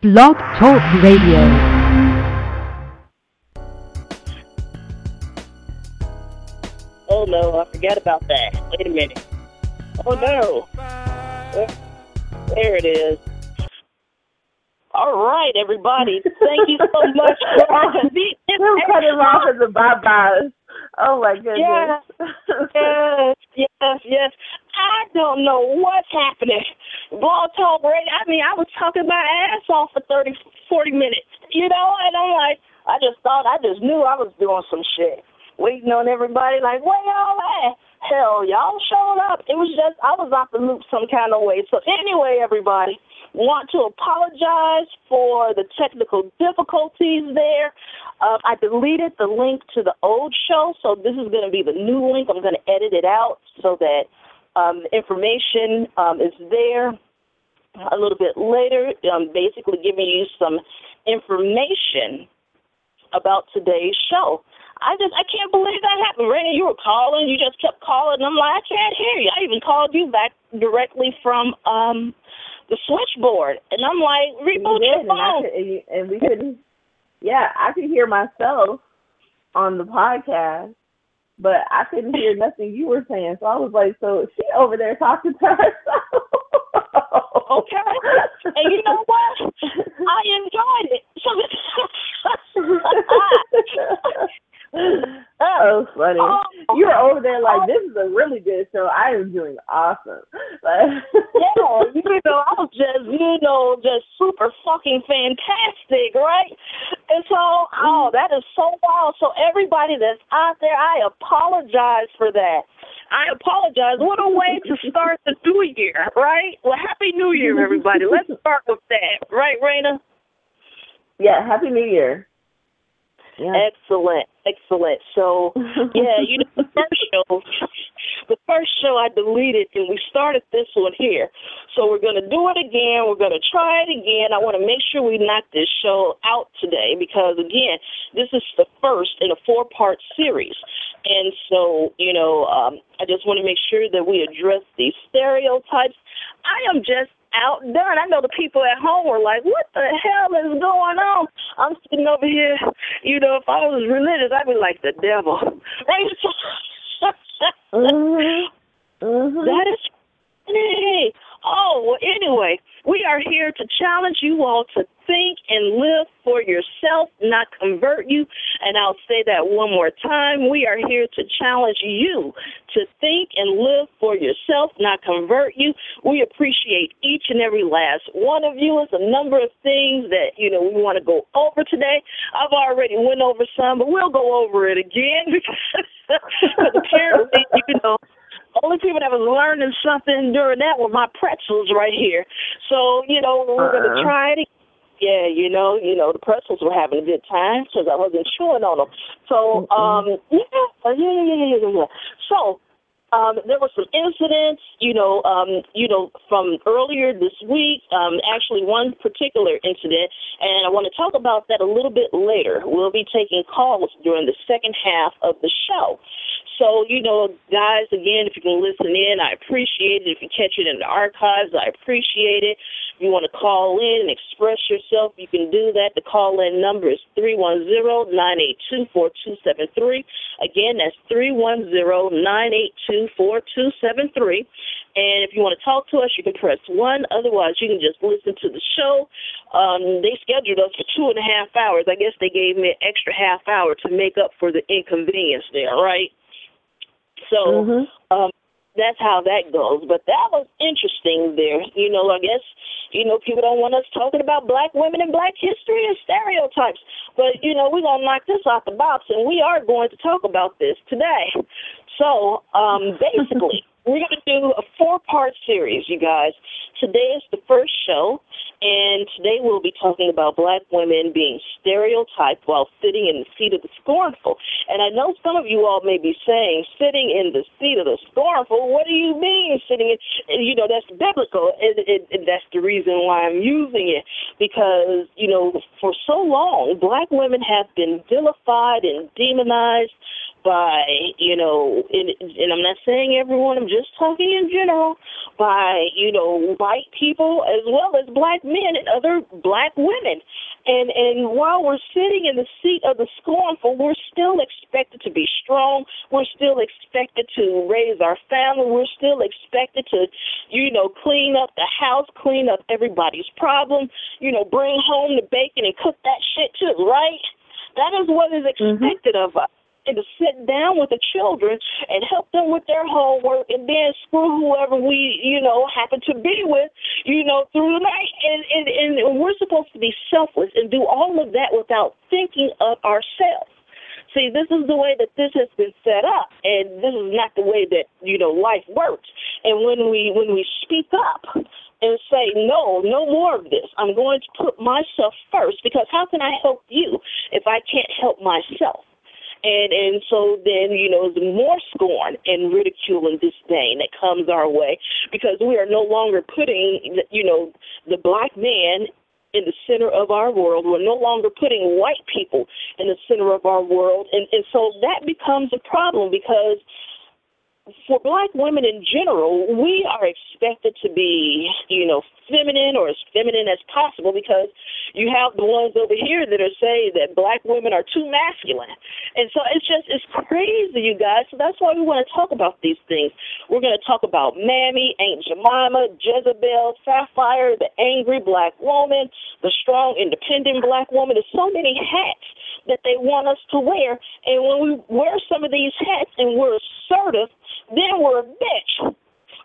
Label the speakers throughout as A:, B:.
A: Blog Talk Radio.
B: Oh no, I forgot about that. Wait a minute. Oh no. There it is. All right, everybody. Thank you so much for being
C: We'll cut him off as a bye bye. Oh my goodness.
B: Yes, yes, yes. I don't know what's happening. Blog Talk Radio. I mean, I was talking my ass off for thirty, forty minutes, you know, and I'm like, I just thought, I just knew I was doing some shit. Waiting on everybody, like, where y'all at? Hell, y'all showed up. It was just, I was off the loop some kind of way. So, anyway, everybody, want to apologize for the technical difficulties there. Uh, I deleted the link to the old show, so this is going to be the new link. I'm going to edit it out so that um, information um, is there a little bit later, um, basically giving you some information about today's show. I just I can't believe that happened. Randy, you were calling, you just kept calling. I'm like, I can't hear you. I even called you back directly from um the switchboard, and I'm like, reboot
C: You
B: your
C: did, and, I
B: phone.
C: could, and you- and we couldn't. Yeah, I could hear myself on the podcast, but I couldn't hear nothing you were saying. So I was like, so she over there talking to herself?
B: Okay. And you know what? I enjoyed it.
C: oh, funny.
B: Oh.
C: You were over there like, oh. this is a really good show. I am doing awesome. Like,
B: yeah, you know, I was just, you know, just super fucking fantastic, right? And so, oh, mm-hmm. that is so wild. So everybody that's out there, I apologize for that. I apologize. What a way to start the new year, right? Well, happy New Year, everybody. Let's start with that, right, Raina?
C: yeah, Happy New Year. Yeah.
B: Excellent, excellent. So, yeah, you know, the first show, the first show I deleted, and we started this one here. So we're gonna do it again. We're gonna try it again. I want to make sure we knock this show out today because, again, this is the first in a four-part series, and so you know, um, I just want to make sure that we address these stereotypes. I am just outdone. I know the people at home were like, "What the hell is going on?" I'm sitting over here. You know, if I was religious, I'd be like the devil. Right?
C: Mm-hmm. Mm-hmm.
B: That is. Oh, well, anyway, we are here to challenge you all to think and live for yourself, not convert you. And I'll say that one more time. We are here to challenge you to think and live for yourself, not convert you. We appreciate each and every last one of you. It's a number of things that, you know, we want to go over today. I've already went over some, but we'll go over it again because, apparently, you know, only people that was learning something during that were my pretzels right here. So, you know, we're going to
C: Uh-uh.
B: try it. Yeah, you know, you know, the pretzels were having a good time because I wasn't chewing on them. So, um, yeah, uh, yeah, yeah, yeah, yeah, yeah. So, um, there were some incidents, you know, um, you know, from earlier this week. Um, actually, one particular incident, and I want to talk about that a little bit later. We'll be taking calls during the second half of the show. So, you know, guys, again, if you can listen in, I appreciate it. If you catch it in the archives, I appreciate it. If you want to call in and express yourself, you can do that. The call in number is 310 982 4273. Again, that's 310 982 4273. And if you want to talk to us, you can press 1. Otherwise, you can just listen to the show. Um, they scheduled us for two and a half hours. I guess they gave me an extra half hour to make up for the inconvenience there, right? So
C: Mhm.
B: um, that's how that goes. But that was interesting there. You know, I guess, you know, people don't want us talking about black women and black history and stereotypes. But, you know, we're going to knock this off the box, and we are going to talk about this today. So, um, basically, we're going to do a four part series, you guys. Today is the first show, and today we'll be talking about black women being stereotyped while sitting in the seat of the scornful. And I know some of you all may be saying, sitting in the seat of the scornful, what do you mean sitting in? You know, that's biblical, and, and, and that's the reason why I'm using it. Because, you know, for so long, black women have been vilified and demonized by, you know, and, and I'm not saying everyone, I'm just talking in general, by, you know, white people as well as black men and other black women. And and while we're sitting in the seat of the scornful, we're still expected to be strong. We're still expected to raise our family. We're still expected to, you know, clean up the house, clean up everybody's problem, you know, bring home the bacon and cook that shit too, right? That is what is mm-hmm. expected mm-hmm. of us to sit down with the children and help them with their homework and then screw whoever we, you know, happen to be with, you know, through the night. And, and, and we're supposed to be selfless and do all of that without thinking of ourselves. See, this is the way that this has been set up, and this is not the way that you know life works. And when we when we speak up and say no, no more of this, I'm going to put myself first because how can I help you if I can't help myself? And and so then you know the more scorn and ridicule and disdain that comes our way because we are no longer putting you know the black man in the center of our world. We're no longer putting white people in the center of our world. And, and so that becomes a problem because for black women in general, we are expected to be, you know, feminine or as feminine as possible because you have the ones over here that are saying that black women are too masculine. And so it's just, it's crazy, you guys. So that's why we want to talk about these things. We're going to talk about Mammy, Aunt Jemima, Jezebel, Sapphire, the angry black woman, the strong, independent black woman. There's so many hats that they want us to wear. And when we wear some of these hats and we're assertive, then we're a bitch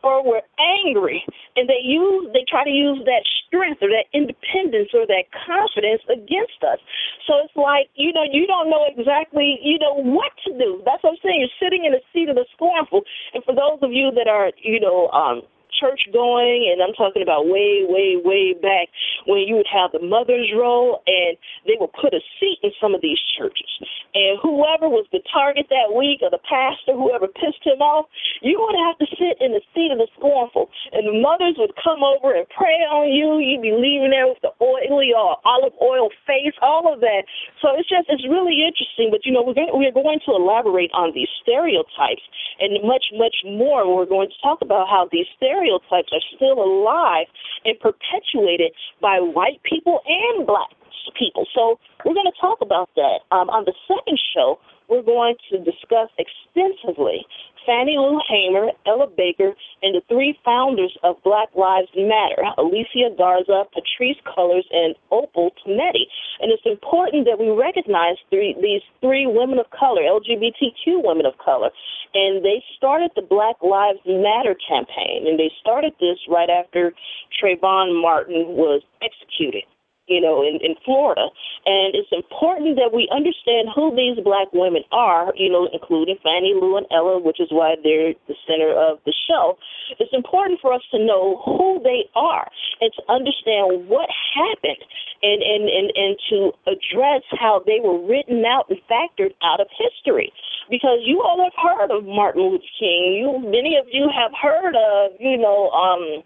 B: or we're angry and they use they try to use that strength or that independence or that confidence against us. So it's like you know you don't know exactly you know what to do. That's what i'm saying. You're sitting in the seat of the scornful. And for those of you that are you know um church going, and I'm talking about way, way, way back when you would have the mother's roll, and they would put a seat in some of these churches. And whoever was the target that week, or the pastor, whoever pissed him off, you would have to sit in the seat of the scornful. And the mothers would come over and pray on you. You'd be leaving there with the oily or olive oil face, all of that. So it's just, it's really interesting. But, you know, we're going, we're going to elaborate on these stereotypes and much, much more. We're going to talk about how these stereotypes stereotypes are still alive and perpetuated by white people and black people. So we're going to talk about that. Um, on the second show, we're going to discuss extensively Fannie Lou Hamer, Ella Baker, and the three founders of Black Lives Matter, Alicia Garza, Patrisse Cullors, and Opal Tometi. And it's important that we recognize three, these three women of color, LGBTQ women of color. And they started the Black Lives Matter campaign, and they started this right after Trayvon Martin was executed you know, in, in Florida. And it's important that we understand who these black women are, you know, including Fannie Lou and Ella, which is why they're the center of the show. It's important for us to know who they are and to understand what happened and, and, and, and to address how they were written out and factored out of history. Because you all have heard of Martin Luther King. You many of you have heard of, you know, um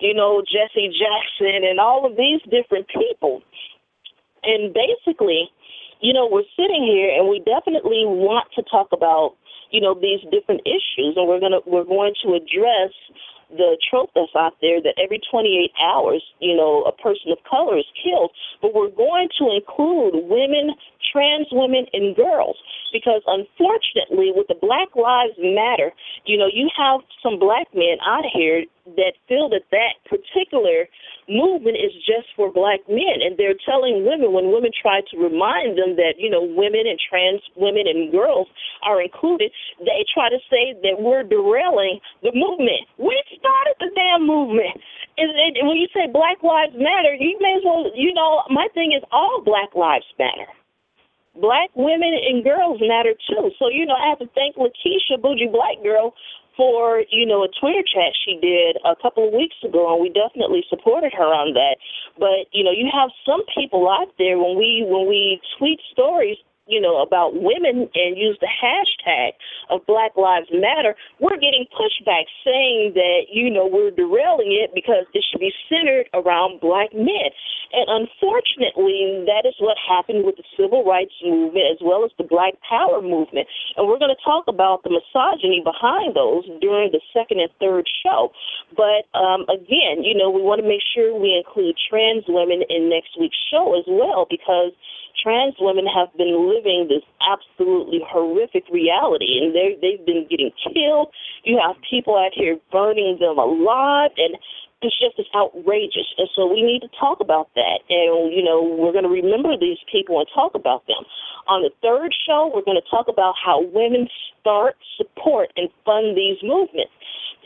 B: you know, Jesse Jackson and all of these different people. And basically, you know, we're sitting here and we definitely want to talk about, you know, these different issues and we're gonna we're going to address the trope that's out there that every 28 hours, you know, a person of color is killed. But we're going to include women, trans women, and girls because unfortunately, with the Black Lives Matter, you know, you have some black men out here that feel that that particular movement is just for black men. And they're telling women when women try to remind them that you know women and trans women and girls are included they try to say that we're derailing the movement. We started the damn movement. And, and when you say black lives matter you may as well you know my thing is all black lives matter black women and girls matter too. So, you know, I have to thank Lakeisha, Bougie Black Girl, for you know a Twitter chat she did a couple of weeks ago, and we definitely supported her on that. But you know, you have some people out there when we when we tweet stories you know, about women and use the hashtag of Black Lives Matter, we're getting pushback saying that, you know, we're derailing it because it should be centered around black men. And unfortunately, that is what happened with the civil rights movement as well as the Black Power movement. And we're going to talk about the misogyny behind those during the second and third show. But um, again, you know, we want to make sure we include trans women in next week's show as well because trans women have been living this absolutely horrific reality and they they've been getting killed. You have people out here burning them alive and it's just it's outrageous. And so we need to talk about that. And, you know, we're going to remember these people and talk about them. On the third show, we're going to talk about how women start, support, and fund these movements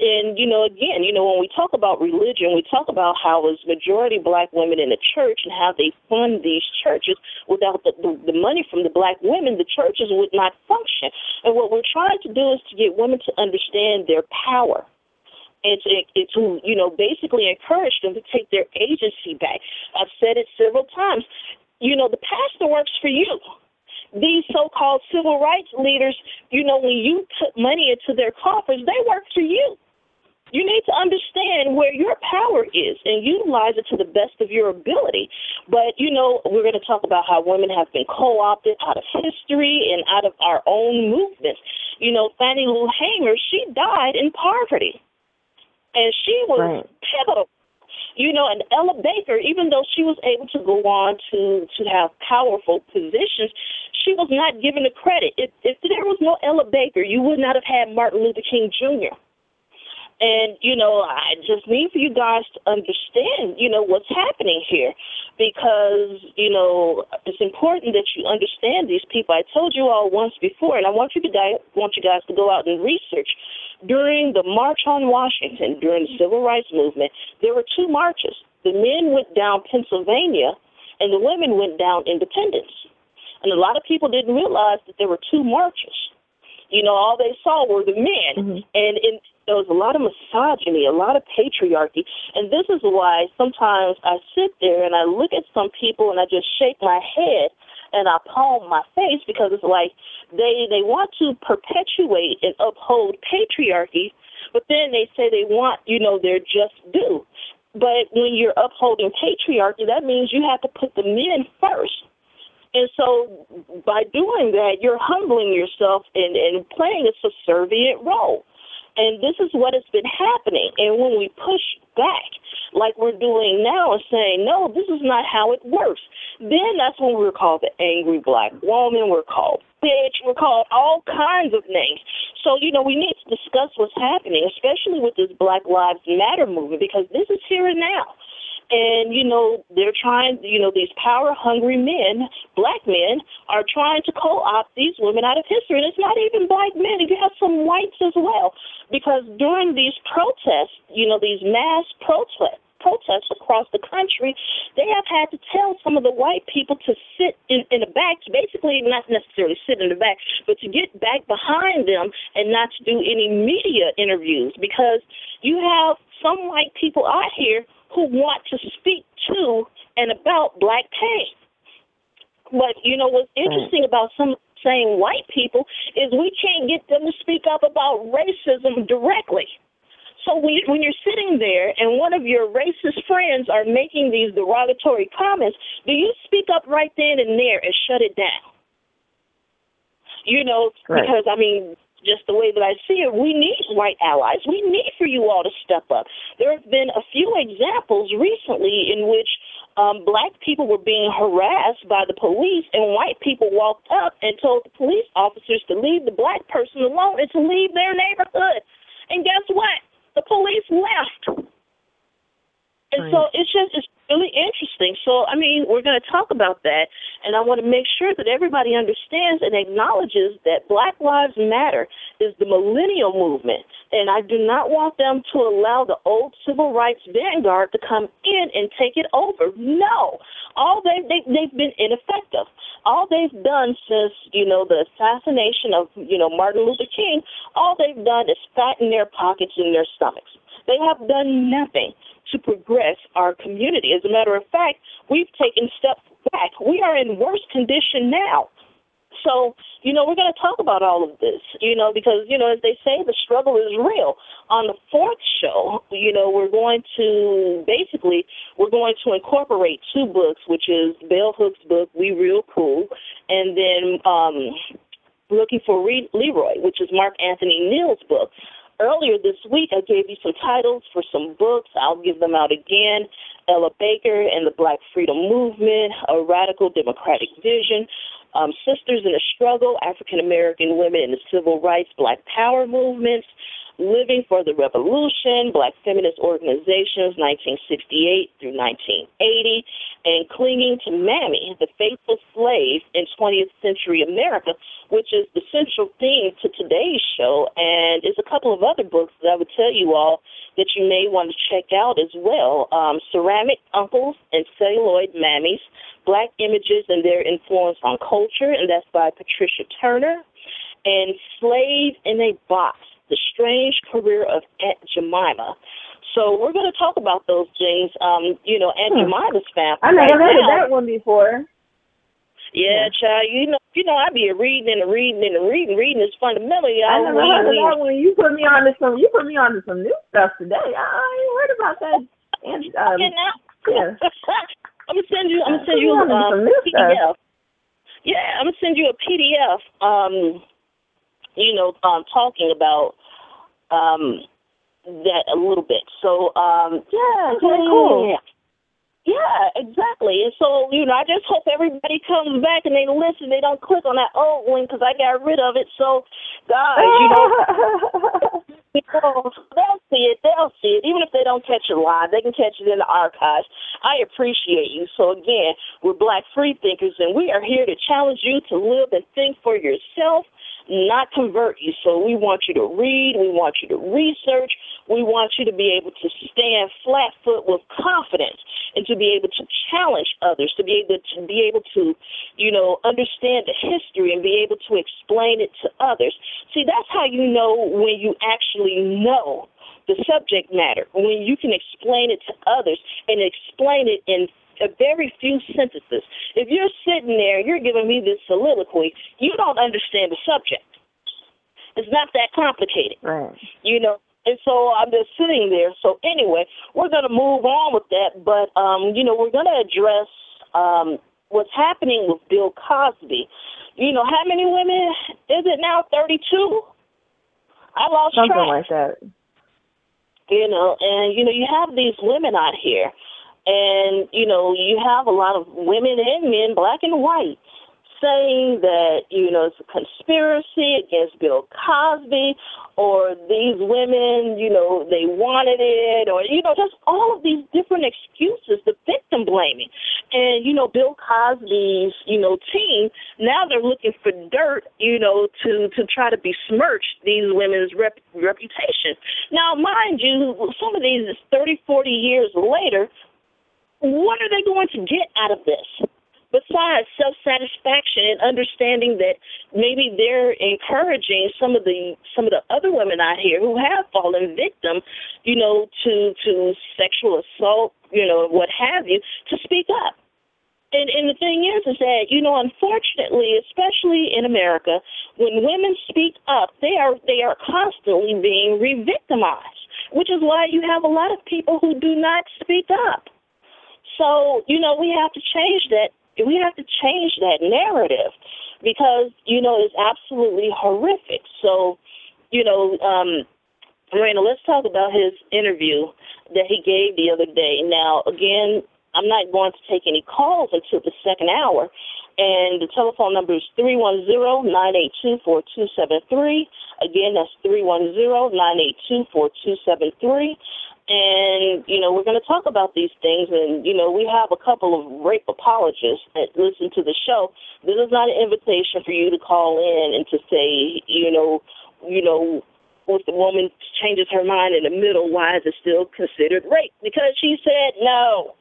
B: and you know, again, you know, when we talk about religion, we talk about how it's majority black women in the church and how they fund these churches. Without the, the the money from the black women, the churches would not function. And what we're trying to do is to get women to understand their power and to, and to you know basically encourage them to take their agency back. I've said it several times. You know, the pastor works for you these so-called civil rights leaders, you know, when you put money into their coffers, they work for you. You need to understand where your power is and utilize it to the best of your ability. But, you know, we're going to talk about how women have been co opted out of history and out of our own movements. You know, Fannie Lou Hamer, she died in poverty. And she was right. pivotal you know, and Ella Baker, even though she was able to go on to to have powerful positions, she was not given the credit. If, if there was no Ella Baker, you would not have had Martin Luther King Jr. And, you know, I just need for you guys to understand, you know, what's happening here because, you know, it's important that you understand these people. I told you all once before, and I want you to guys, want you guys to go out and research. During the March on Washington, during the Civil Rights Movement, there were two marches. The men went down Pennsylvania, and the women went down Independence. And a lot of people didn't realize that there were two marches. You know, all they saw were the men, mm-hmm. and in there was a lot of misogyny, a lot of patriarchy, and this is why sometimes I sit there and I look at some people and I just shake my head and I palm my face because it's like they they want to perpetuate and uphold patriarchy, but then they say they want you know their just due. But when you're upholding patriarchy, that means you have to put the men first. And so by doing that, you're humbling yourself and, and playing a subservient role. And this is what has been happening. And when we push back, like we're doing now, and saying, no, this is not how it works, then that's when we're called the angry black woman. We're called bitch. We're called all kinds of names. So, you know, we need to discuss what's happening, especially with this Black Lives Matter movement, because this is here and now. And, you know, they're trying, you know, these power hungry men, black men, are trying to co opt these women out of history. And it's not even black men, you have some whites as well. Because during these protests, you know, these mass protests, protests across the country, they have had to tell some of the white people to sit in, in the back, basically not necessarily sit in the back, but to get back behind them and not to do any media interviews because you have some white people out here who want to speak to and about black pain. But you know what's mm. interesting about some saying white people is we can't get them to speak up about racism directly. So when you're sitting there and one of your racist friends are making these derogatory comments, do you speak up right then and there and shut it down? You know, right. because I mean, just the way that I see it, we need white allies. We need for you all to step up. There have been a few examples recently in which um, black people were being harassed by the police, and white people walked up and told the police officers to leave the black person alone and to leave their neighborhood. And guess what? The police left. And right. so it's just it's really interesting. So I mean, we're going to talk about that, and I want to make sure that everybody understands and acknowledges that Black Lives Matter is the millennial movement, and I do not want them to allow the old civil rights vanguard to come in and take it over. No, all they, they they've been ineffective. All they've done since you know the assassination of you know Martin Luther King, all they've done is fatten their pockets and their stomachs. They have done nothing to progress our community. As a matter of fact, we've taken steps back. We are in worse condition now So, you know, we're going to talk about all of this, you know, because, you know, as they say, the struggle is real. On the fourth show, you know, we're going to basically, we're going to incorporate two books, which is bell hooks' book, We Real Cool, and then um, Looking for Re- Leroy, which is Mark Anthony Neal's book. Earlier this week, I gave you some titles for some books. I'll give them out again. Ella Baker and the Black Freedom Movement, A Radical Democratic Vision, um, Sisters in the Struggle, African American Women in the Civil Rights, Black Power Movements, Living for the Revolution, Black Feminist Organizations, 1968 through 1980, and Clinging to Mammy, The Faithful Slave in 20th Century America, which is the central theme to today's show. And there's a couple of other books that I would tell you all that you may want to check out as well um, Ceramic Uncles and Celluloid Mammies, Black Images and Their Influence on Culture, and that's by Patricia Turner, and Slave in a Box the Strange Career of Aunt Jemima. So we're going to talk about those things. Um, you know, Aunt hmm. Jemima's family.
C: I never right heard of that one before.
B: Yeah, yeah, child. You know, you know, I be reading and reading and reading. Reading is fundamental.
C: I never heard of that one. You put me on to some. You put me on to some new stuff today. I ain't heard about that. And um, yeah.
B: I'm gonna send you. I'm gonna send you um, a PDF. Yeah, I'm gonna send you a PDF. Um, you know, um, talking about um, that a little bit. So um, yeah,
C: okay, cool.
B: Yeah, exactly. And so, you know, I just hope everybody comes back and they listen. They don't click on that old link because I got rid of it. So, guys, you know, know, they'll see it. They'll see it. Even if they don't catch it live, they can catch it in the archives. I appreciate you. So, again, we're Black Free Thinkers, and we are here to challenge you to live and think for yourself not convert you. So we want you to read, we want you to research, we want you to be able to stand flat foot with confidence and to be able to challenge others, to be able to be able to, you know, understand the history and be able to explain it to others. See, that's how you know when you actually know the subject matter, when you can explain it to others and explain it in a very few sentences. If you're sitting there, and you're giving me this soliloquy, you don't understand the subject. It's not that complicated.
C: Right.
B: You know, and so I'm just sitting there. So anyway, we're going to move on with that, but um, you know, we're going to address um, what's happening with Bill Cosby. You know, how many women is it now? Thirty-two. I lost
C: Something
B: track.
C: like that.
B: You know, and you know, you have these women out here and, you know, you have a lot of women and men, black and white, saying that, you know, it's a conspiracy against Bill Cosby or these women, you know, they wanted it or, you know, just all of these different excuses, the victim blaming. And, you know, Bill Cosby's, you know, team, now they're looking for dirt, you know, to, to try to besmirch these women's rep- reputation. Now, mind you, some of these 30, 40 years later, what are they going to get out of this? Besides self satisfaction and understanding that maybe they're encouraging some of the some of the other women out here who have fallen victim, you know, to to sexual assault, you know, what have you, to speak up. And and the thing is, is that you know, unfortunately, especially in America, when women speak up, they are they are constantly being re-victimized, which is why you have a lot of people who do not speak up. So, you know, we have to change that. We have to change that narrative because, you know, it's absolutely horrific. So, you know, um, Marina, let's talk about his interview that he gave the other day. Now, again, I'm not going to take any calls until the second hour. And the telephone number is 310-982-4273. Again, that's 310-982-4273. And, you know, we're going to talk about these things. And, you know, we have a couple of rape apologists that listen to the show. This is not an invitation for you to call in and to say, you know, you know, if the woman changes her mind in the middle, why is it still considered rape? Because she said no.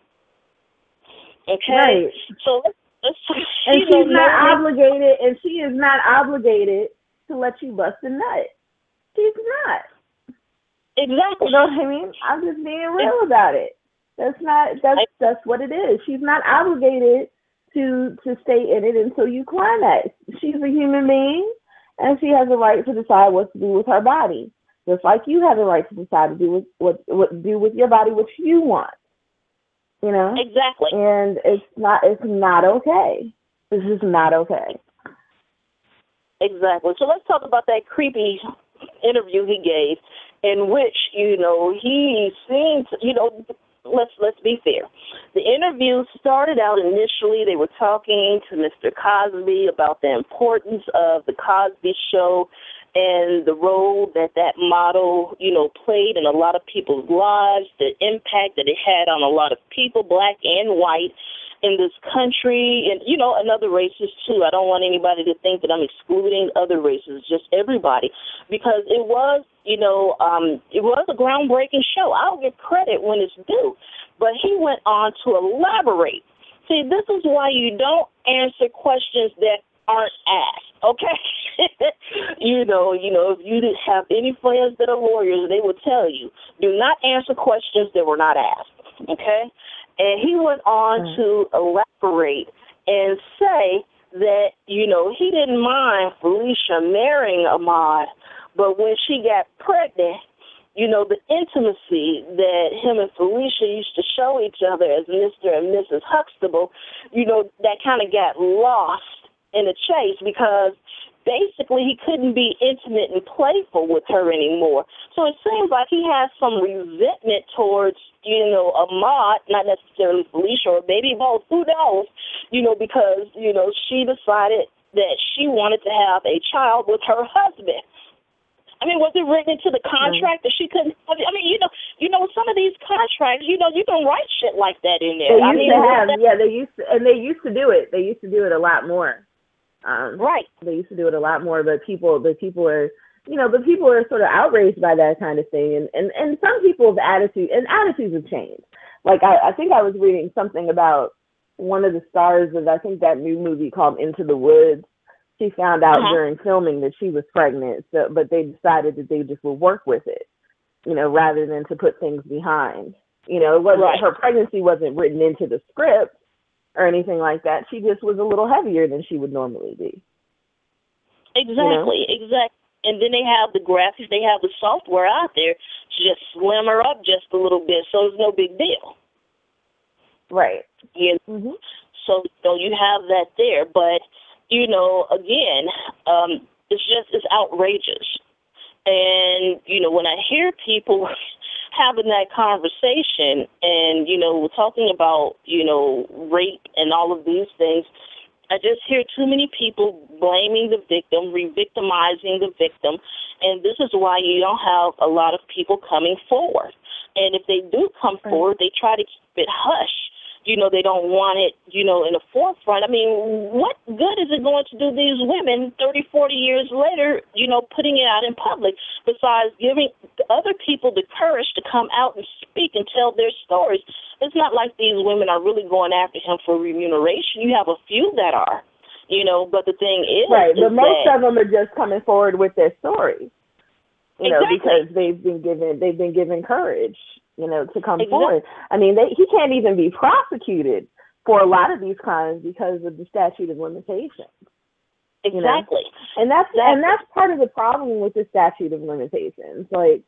B: Okay?
C: Right.
B: So let's, let's
C: And she's not obligated, and she is not obligated to let you bust a nut. She's not.
B: Exactly.
C: You know what I mean? I'm just being real about it. That's not that's that's what it is. She's not obligated to to stay in it until you climax. She's a human being, and she has a right to decide what to do with her body, just like you have a right to decide to do with what what do with your body what you want. You know
B: exactly,
C: and it's not it's not okay. This is not okay.
B: Exactly. So let's talk about that creepy interview he gave, in which you know he seemed, you know, let's let's be fair. The interview started out initially they were talking to Mr. Cosby about the importance of the Cosby show and the role that that model, you know, played in a lot of people's lives, the impact that it had on a lot of people, black and white, in this country and you know and other races too. I don't want anybody to think that I'm excluding other races, just everybody, because it was you know um, it was a groundbreaking show. I'll give credit when it's due, but he went on to elaborate. See, this is why you don't answer questions that aren't asked. Okay, you know, you know, if you have any friends that are lawyers, they will tell you do not answer questions that were not asked. Okay, and he went on mm. to elaborate and say that, you know, he didn't mind Phylicia marrying Ahmad, but when she got pregnant, you know, the intimacy that him and Phylicia used to show each other as Mr. and Mrs. Huxtable, you know, that kind of got lost in the chase because basically he couldn't be intimate and playful with her anymore. So it seems like he has some resentment towards, you know, Ahmad, not necessarily Phylicia or maybe both, who knows, you know, because, you know, she decided that she wanted to have a child with her husband. I mean, was it written into the contract mm-hmm. that she couldn't? Have I mean, you know, you know, some of these contracts, you know, you can write shit like that in there.
C: They used
B: I mean,
C: to have, yeah, they used to, and they used to do it. They used to do it a lot more. Um,
B: right.
C: They used to do it a lot more, but people, the people are, you know, the people are sort of outraged by that kind of thing, and and and some people's attitude and attitudes have changed. Like I, I think I was reading something about one of the stars of I think that new movie called Into the Woods. She found out uh-huh. during filming that she was pregnant, so but they decided that they just would work with it, you know, rather than to put things behind. You know, it wasn't
B: right.
C: her pregnancy wasn't written into the script or anything like that. She just was a little heavier than she would normally be.
B: Exactly, you know? exactly. And then they have the graphics, they have the software out there to just slim her up just a little bit, so it's no big deal.
C: Right.
B: You
C: know? mm-hmm.
B: So, so you have that there, but you know, again, um, it's just it's outrageous. And you know, when I hear people having that conversation and, you know, talking about, you know, rape and all of these things, I just hear too many people blaming the victim, re victimizing the victim. And this is why you don't have a lot of people coming forward. And if they do come forward, they try to keep it hush you know, they don't want it, you know, in the forefront. I mean, what good is it going to do these women 30, 40 years later, you know, putting it out in public, besides giving other people the courage to come out and speak and tell their stories? It's not like these women are really going after him for remuneration. You have a few that are, you know, but the thing is.
C: Right,
B: but
C: most
B: that,
C: of them are just coming forward with their stories. You know, because they've been given they've been given courage you know, to come
B: exactly.
C: forward. I mean, they, he can't even be prosecuted for a lot of these crimes because of the statute of limitations.
B: Exactly.
C: You know? And that's exactly. and that's part of the problem with the statute of limitations. Like,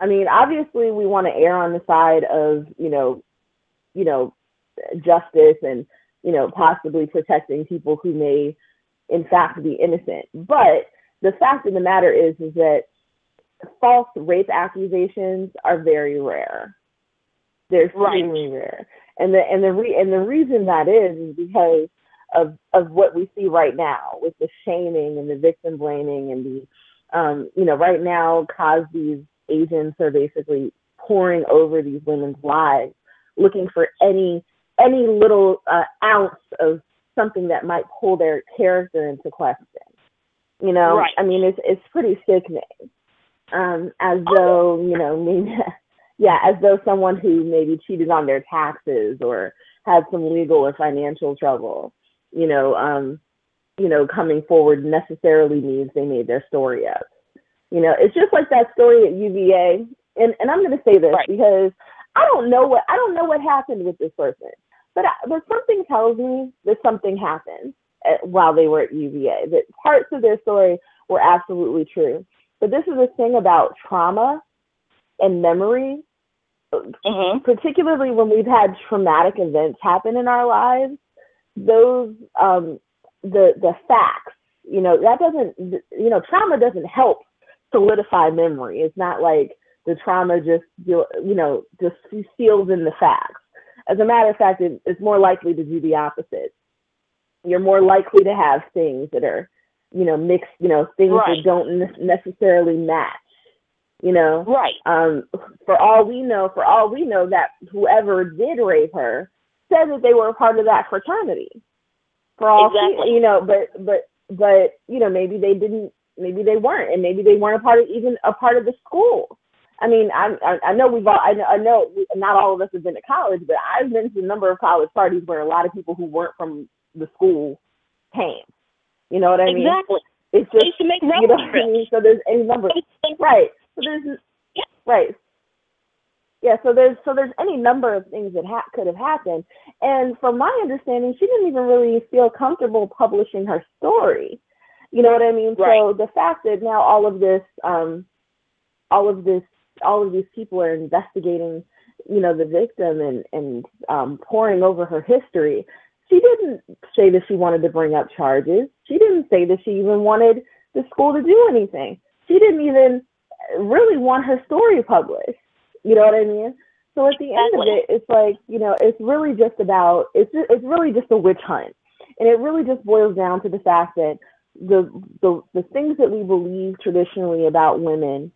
C: I mean, obviously we want to err on the side of, you know, you know, justice and, you know, possibly protecting people who may in fact be innocent. But the fact of the matter is is that false rape accusations are very rare. They're extremely right. rare, and the and the re- and the reason that is is because of of what we see right now with the shaming and the victim blaming and the um, you know right now Cosby's agents are basically poring over these women's lives, looking for any any little uh, ounce of something that might pull their character into question. You know,
B: right.
C: I mean, it's it's pretty sickening um, as though you know maybe yeah as though someone who maybe cheated on their taxes or had some legal or financial trouble you know um, you know coming forward necessarily means they made their story up you know it's just like that story at uva and and i'm going to say this
B: right.
C: because i don't know what i don't know what happened with this person but but something tells me that something happened at, while they were at UVA. That parts of their story were absolutely true. But this is the thing about trauma and memory,
B: mm-hmm.
C: particularly when we've had traumatic events happen in our lives. Those um, the the facts, you know, that doesn't you know trauma doesn't help solidify memory. It's not like the trauma just you know just seals in the facts. As a matter of fact, it, it's more likely to do the opposite. You're more likely to have things that are you know mixed, you know things
B: right.
C: that don't necessarily match. You know,
B: right?
C: Um, for all we know, for all we know, that whoever did rape her said that they were a part of that fraternity. For all
B: exactly.
C: you know, but but but you know maybe they didn't maybe they weren't, and maybe they weren't a part of even a part of the school. I mean, I I, know we've all I know, I know not all of us have been to college, but I've been to a number of college parties where a lot of people who weren't from the school came. You know what I mean?
B: Exactly.
C: It's just
B: used to make
C: you know
B: trips.
C: I mean? So there's any number, right? So there's
B: yeah.
C: right. Yeah, so there's so there's any number of things that ha- could have happened, and from my understanding, she didn't even really feel comfortable publishing her story. You know what I mean?
B: Right.
C: So the fact that now all of this, um, all of this, all of these people are investigating, you know, the victim and and um, poring over her history. She didn't say that she wanted to bring up charges. She didn't say that she even wanted the school to do anything. She didn't even really want her story published. You know what I mean? So at the end of it, it's like you know, it's really just about it's it's really just a witch hunt, and it really just boils down to the fact that the the the things that we believe traditionally about women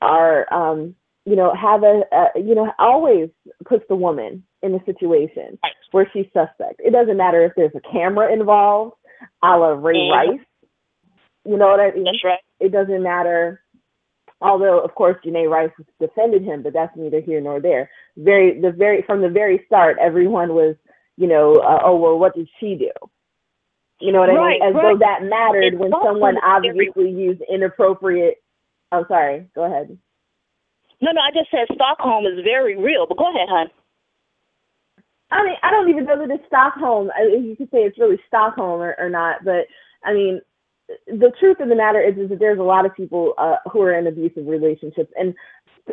C: are um you know have a, a you know always puts the woman in a situation where she's suspect it doesn't matter if there's a camera involved a la ray
B: mm-hmm.
C: rice you know what i mean
B: that's right
C: it doesn't matter although of course Janay Rice defended him, but that's neither here nor there. Very the very from the very start, everyone was, you know, uh, oh well, what did she do? You know what
B: right,
C: I mean? As
B: right.
C: though that mattered
B: it's
C: when someone obviously used inappropriate. I'm oh, sorry. Go ahead.
B: No, no, I just said Stockholm is very real, but go ahead, hon.
C: I mean, I don't even know that it's Stockholm. You could say it's really Stockholm or, or not, but I mean, the truth of the matter is, is that there's a lot of people uh, who are in abusive relationships, and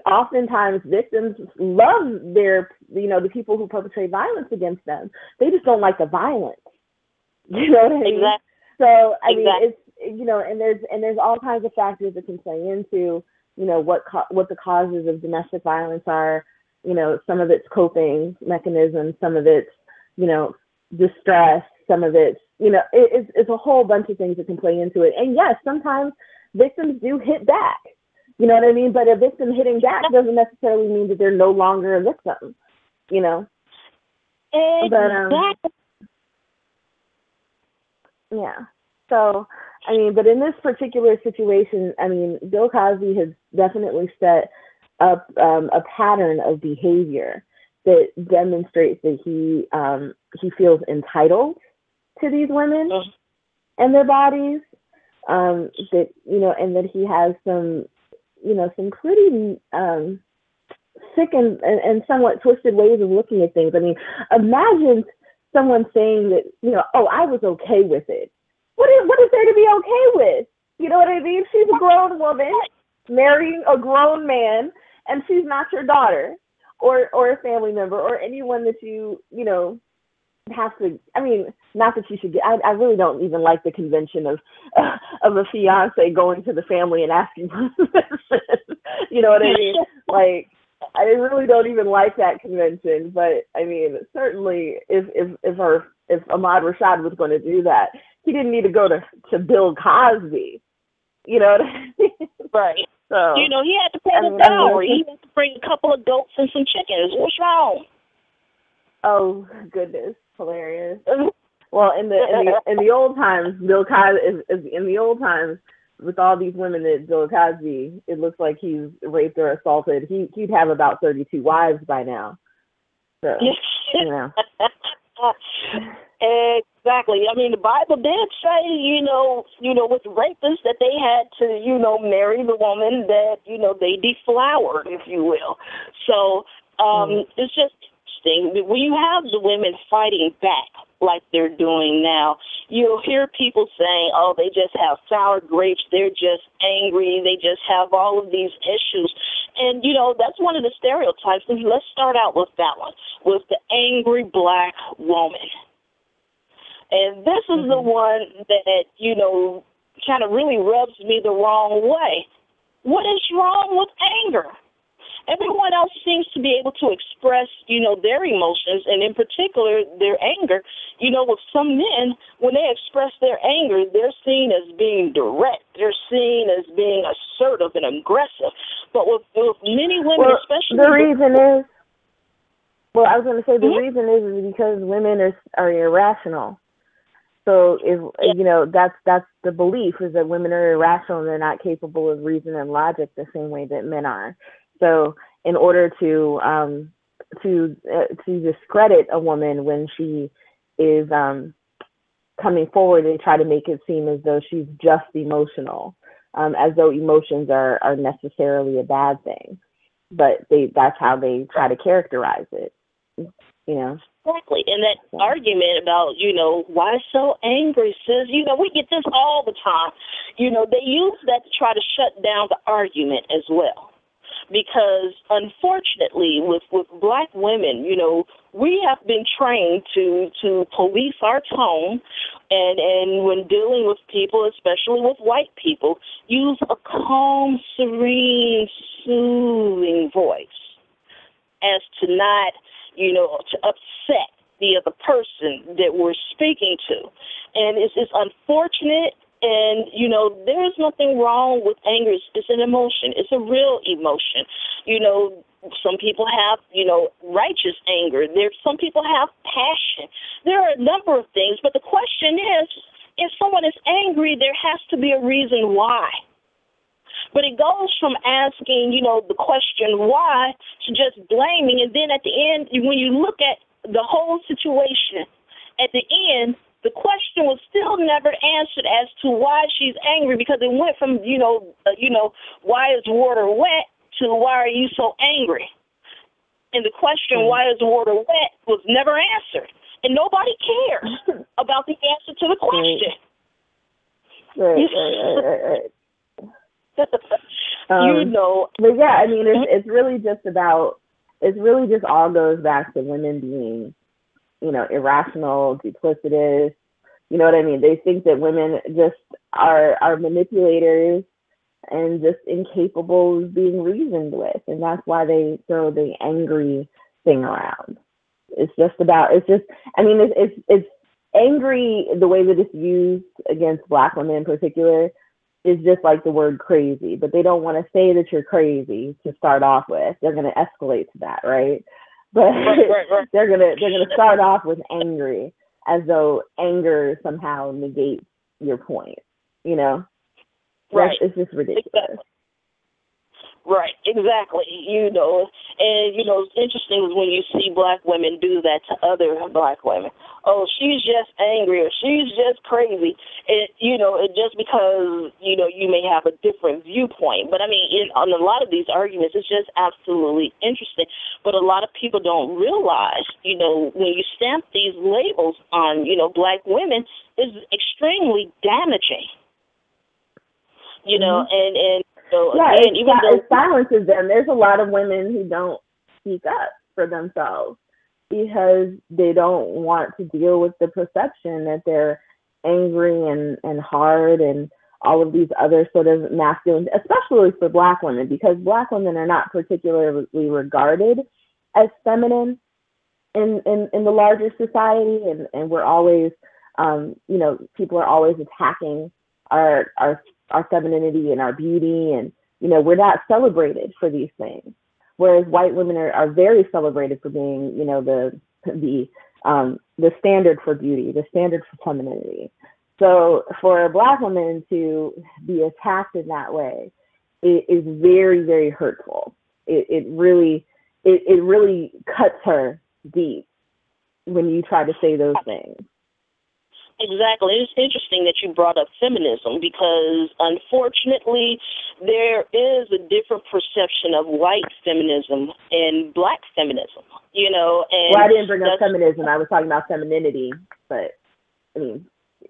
C: oftentimes victims love their, you know, the people who perpetrate violence against them. They just don't like the violence. You know what I mean?
B: Exactly.
C: So I
B: exactly.
C: mean, it's you know, and there's and there's all kinds of factors that can play into, you know, what co- what the causes of domestic violence are. You know, some of it's coping mechanisms, some of it's, you know, distress, some of it's you know, it, it's, it's a whole bunch of things that can play into it. And yes, sometimes victims do hit back. You know what I mean? But a victim hitting back doesn't necessarily mean that they're no longer a victim. You know.
B: Exactly.
C: But um, yeah. So I mean, but in this particular situation, I mean, Bill Cosby has definitely set up um, a pattern of behavior that demonstrates that he um, he feels entitled to these women
B: mm-hmm.
C: and their bodies. Um, that you know, and that he has some, you know, some pretty um, sick and, and, and somewhat twisted ways of looking at things. I mean, imagine someone saying that, you know, oh, I was okay with it. What is what is there to be okay with? You know what I mean? She's a grown woman marrying a grown man, and she's not your daughter or or a family member or anyone that you you know have to i mean not that you should get i, I really don't even like the convention of uh, of a fiance going to the family and asking for permission. You know what i mean? Like i really don't even like that convention but i mean certainly if if if her if ahmad rashad was going to do that he didn't need to go to to bill cosby. You know what i mean?
B: Right
C: so
B: you know he had to pay
C: I
B: the
C: I
B: dowry
C: mean,
B: he had to bring a couple of goats and some chickens what's wrong
C: Oh goodness, hilarious. Uh-huh. Well, in the in the uh-uh. in the old times, Bill Cosby is, in the old times with all these women that Bill Cosby, it looks like he's raped or assaulted. He he'd have about thirty two wives by now. So you know.
B: Exactly. I mean, the Bible did say, you know, you know, with rapists that they had to, you know, marry the woman that, you know, they deflowered, if you will. So um, mm. it's just interesting. When you have the women fighting back like they're doing now, you'll hear people saying, oh, they just have sour grapes. They're just angry. They just have all of these issues. And, you know, that's one of the stereotypes. And let's start out with that one, with the angry black woman. And this is mm-hmm. the one that, you know, kind of really rubs me the wrong way. What is wrong with anger? Everyone else seems to be able to express, you know, their emotions, and in particular, their anger. You know, with some men, when they express their anger, they're seen as being direct. They're seen as being assertive and aggressive. But with, with many women,
C: well,
B: especially
C: the reason is, well, I was going to say the mm-hmm. reason is, is because women are are irrational. So if you know that's that's the belief is that women are irrational and they're not capable of reason and logic the same way that men are. So in order to um, to uh, to discredit a woman when she is um, coming forward, they try to make it seem as though she's just emotional, um, as though emotions are are necessarily a bad thing. But they that's how they try to characterize it. Know.
B: Exactly. And that yeah. argument about, you know, why so angry, sis, you know, we get this all the time. You know, they use that to try to shut down the argument as well. Because unfortunately with, with black women, you know, we have been trained to to police our tone and and when dealing with people, especially with white people, use a calm, serene, soothing voice as to not you know, to upset the other person that we're speaking to. And it's, it's unfortunate. And, you know, there is nothing wrong with anger. It's, it's an emotion, it's a real emotion. You know, some people have, you know, righteous anger. There, some people have passion. There are a number of things, but the question is, if someone is angry, there has to be a reason why. But it goes from asking, you know, the question why to just blaming. And then at the end, when you look at the whole situation, at the end, the question was still never answered as to why she's angry because it went from, you know, uh, you know, why is water wet to why are you so angry? And the question, mm-hmm. why is water wet, was never answered. And nobody cares about the answer to the question.
C: Right, right, right, right, right.
B: um, you know.
C: But yeah, I mean, it's it's really just about it's really just all goes back to women being, you know, irrational, duplicitous. You know what I mean? They think that women just are are manipulators and just incapable of being reasoned with, and that's why they throw the angry thing around. It's just about. It's just. I mean, it's it's it's angry the way that it's used against black women in particular is just like the word crazy, but they don't want to say that you're crazy to start off with. They're going to escalate to that, right? But right, right, right. they're gonna they're gonna start off with angry, as though anger somehow negates your point. You know,
B: right?
C: That's, it's just ridiculous.
B: Right, exactly. You know, and you know, it's interesting when you see black women do that to other black women. Oh, she's just angry or she's just crazy. It, you know, it just because you know you may have a different viewpoint. But I mean, in, on a lot of these arguments, it's just absolutely interesting. But a lot of people don't realize, you know, when you stamp these labels on, you know, black women, is extremely damaging. You know, mm-hmm. and and so
C: yeah,
B: again,
C: it, even though it silences them. There's a lot of women who don't speak up for themselves because they don't want to deal with the perception that they're angry and and hard and all of these other sort of masculine, especially for black women, because black women are not particularly regarded as feminine in in, in the larger society, and and we're always, um, you know, people are always attacking our our our femininity and our beauty and you know we're not celebrated for these things. Whereas white women are, are very celebrated for being you know the the um, the standard for beauty the standard for femininity. So for a black woman to be attacked in that way it is very very hurtful. It, it really it, it really cuts her deep when you try to say those things
B: Exactly. It's interesting that you brought up feminism because unfortunately there is a different perception of white feminism and black feminism. You know, and
C: well, I didn't bring up feminism. I was talking about femininity, but I mean,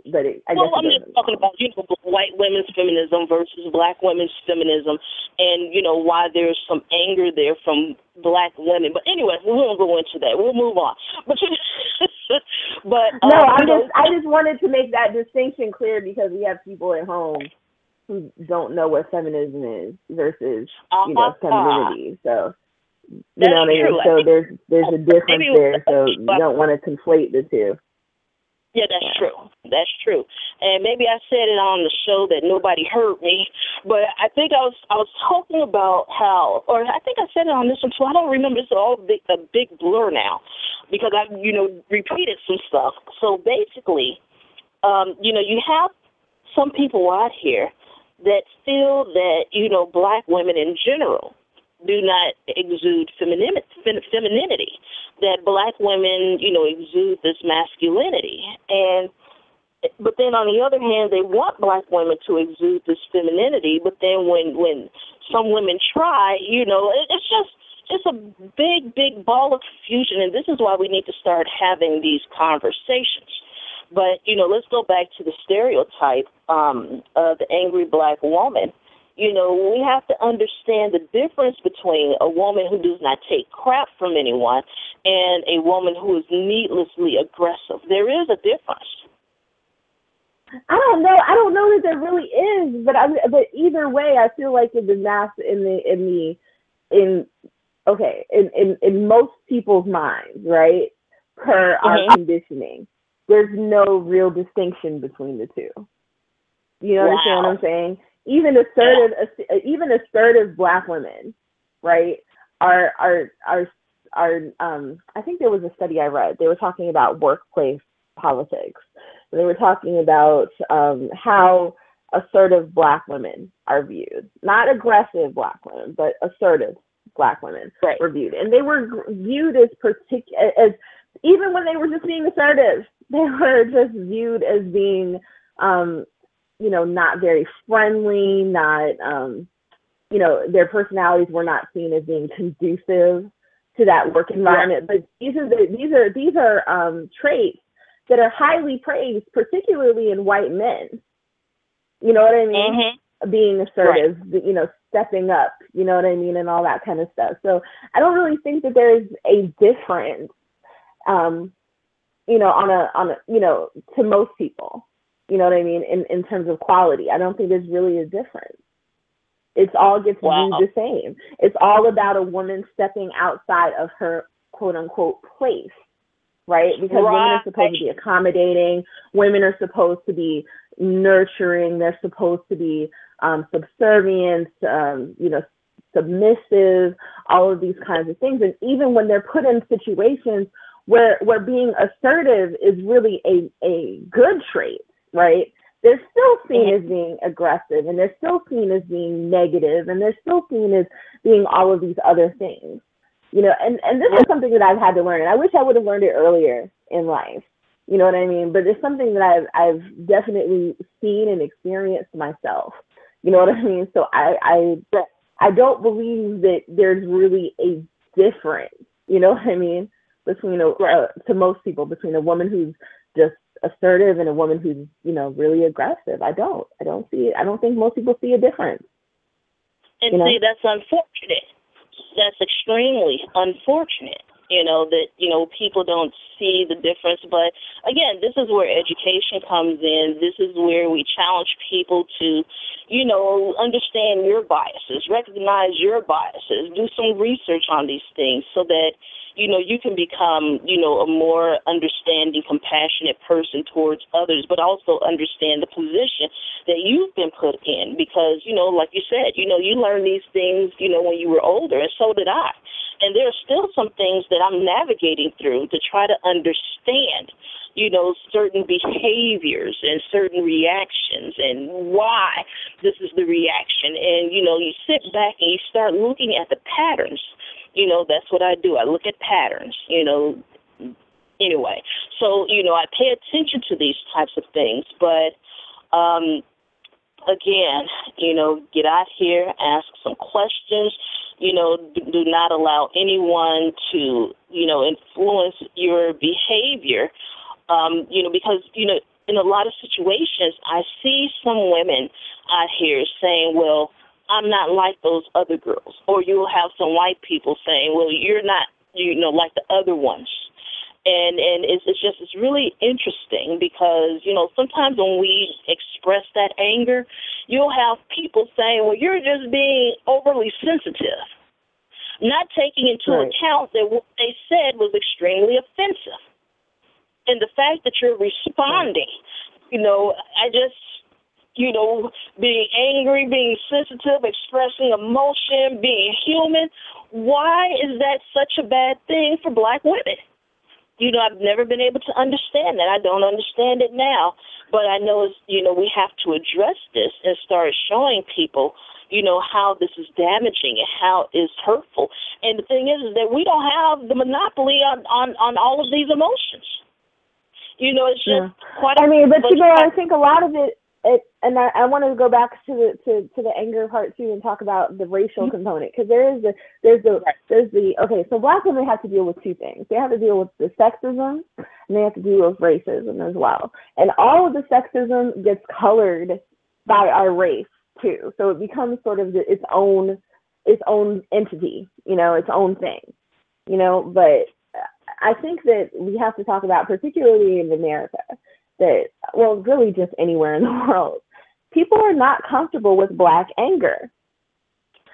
C: but it, I
B: well,
C: guess
B: I'm just talking about you know white women's feminism versus black women's feminism, and you know why there's some anger there from black women. But anyway, we won't go into that. We'll move on. But but
C: no,
B: um,
C: I just I just wanted to make that distinction clear because we have people at home who don't know what feminism is versus you know
B: uh-huh.
C: femininity. So you
B: That's
C: know what I mean.
B: true.
C: So there's there's a difference there. So you don't want to conflate the two.
B: Yeah, that's
C: Yeah.
B: true. That's true. And maybe I said it on the show that nobody heard me, but I think I was I was talking about how, or I think I said it on this one too. I don't remember. It's all big, a big blur now because I, you know, repeated some stuff. So basically, um, you know, you have some people out here that feel that you know black women in general do not exude femininity, femininity that black women, you know, exude this masculinity. And but then on the other hand, they want black women to exude this femininity. But then when when some women try, you know, it, it's just just a big big ball of confusion. And this is why we need to start having these conversations. But you know, let's go back to the stereotype um, of the angry black woman you know, we have to understand the difference between a woman who does not take crap from anyone and a woman who is needlessly aggressive. There is a difference.
C: I don't know. I don't know that there really is, but I but either way, I feel like in the mass in the in the in okay in in in most people's minds, right? Per our
B: Mhm.
C: conditioning, there's no real distinction between the two. You know understand what I'm saying? Even assertive, ass- even assertive black women, right? Are are are are um. I think there was a study I read. They were talking about workplace politics. They were talking about um, how assertive black women are viewed, not aggressive black women, but assertive black women
B: Right.
C: were viewed, and they were viewed as particular as even when they were just being assertive, they were just viewed as being, um, you know, not very friendly, not, um, you know, their personalities were not seen as being conducive to that work environment. But these are the, these are these are um, traits that are highly praised, particularly in white men. You know what I mean?
B: Mm-hmm.
C: being assertive, you know, stepping up, you know what I mean, and all that kind of stuff. So I don't really think that there's a difference, um, you know, on a on a you know to most people, you know what I mean, in in terms of quality. I don't think there's really a difference. It's all gets
B: Wow.
C: viewed the same. It's all about a woman stepping outside of her quote unquote place, right? Because women are supposed to be accommodating. Women are supposed to be nurturing. They're supposed to be um, subservient, um, you know, submissive, all of these kinds of things. And even when they're put in situations where where being assertive is really a, a good trait, right? They're still seen as being aggressive and they're still seen as being negative and they're still seen as being all of these other things. You know, and, and this is something that I've had to learn. And I wish I would have learned it earlier in life. You know what I mean? But it's something that I've I've definitely seen and experienced myself. You know what I mean? So I I I don't believe that there's really a difference. You know what I mean? Between a uh, to most people between a woman who's just assertive and a woman who's you know really aggressive. I don't. I don't see it. I don't think most people see a difference.
B: And
C: You know?
B: see, that's unfortunate. That's extremely unfortunate. You know that you know people don't see the difference. But again, this is where education comes in. This is where we challenge people to, you know, understand your biases, recognize your biases, do some research on these things, so that you know you can become you know a more understanding, compassionate person towards others, but also understand the position that you've been put in. Because you know, like you said, you know, you learn these things, you know, when you were older, and so did I. And there are still some things that I'm navigating through to try to understand, you know, certain behaviors and certain reactions and why this is the reaction. And, you know, you sit back and you start looking at the patterns. You know, that's what I do. I look at patterns, you know, anyway. So, you know, I pay attention to these types of things, but um again, you know, get out here, ask some questions. You know, do not allow anyone to, you know, influence your behavior. Um, you know, because you know, in a lot of situations, I see some women out here saying, "Well, I'm not like those other girls," or you'll have some white people saying, "Well, you're not, you know, like the other ones." And and it's, it's just it's really interesting because you know sometimes when we express that anger, you'll have people saying, "Well, you're just being overly sensitive," not taking into right. account that what they said was extremely offensive, and the fact that you're responding. Right. You know, I just you know, being angry, being sensitive, expressing emotion, being human. Why is that such a bad thing for black women? You know, I've never been able to understand that. I don't understand it now, but I know it's, you know, we have to address this and start showing people, you know, how this is damaging and how it's hurtful. And the thing is, is that we don't have the monopoly on on on all of these emotions. You know, it's just yeah. quite.
C: I mean, but you know, I think a lot of it it and I, I want to go back to the to, to the anger part too and talk about the racial mm-hmm. component because there is the there's the there's the okay so black women have to deal with two things. They have to deal with the sexism and they have to deal with racism as well. And all of the sexism gets colored by our race too. So it becomes sort of the, its own its own entity you know its own thing you know. But I think that we have to talk about particularly in America that, well, really just anywhere in the world, people are not comfortable with black anger.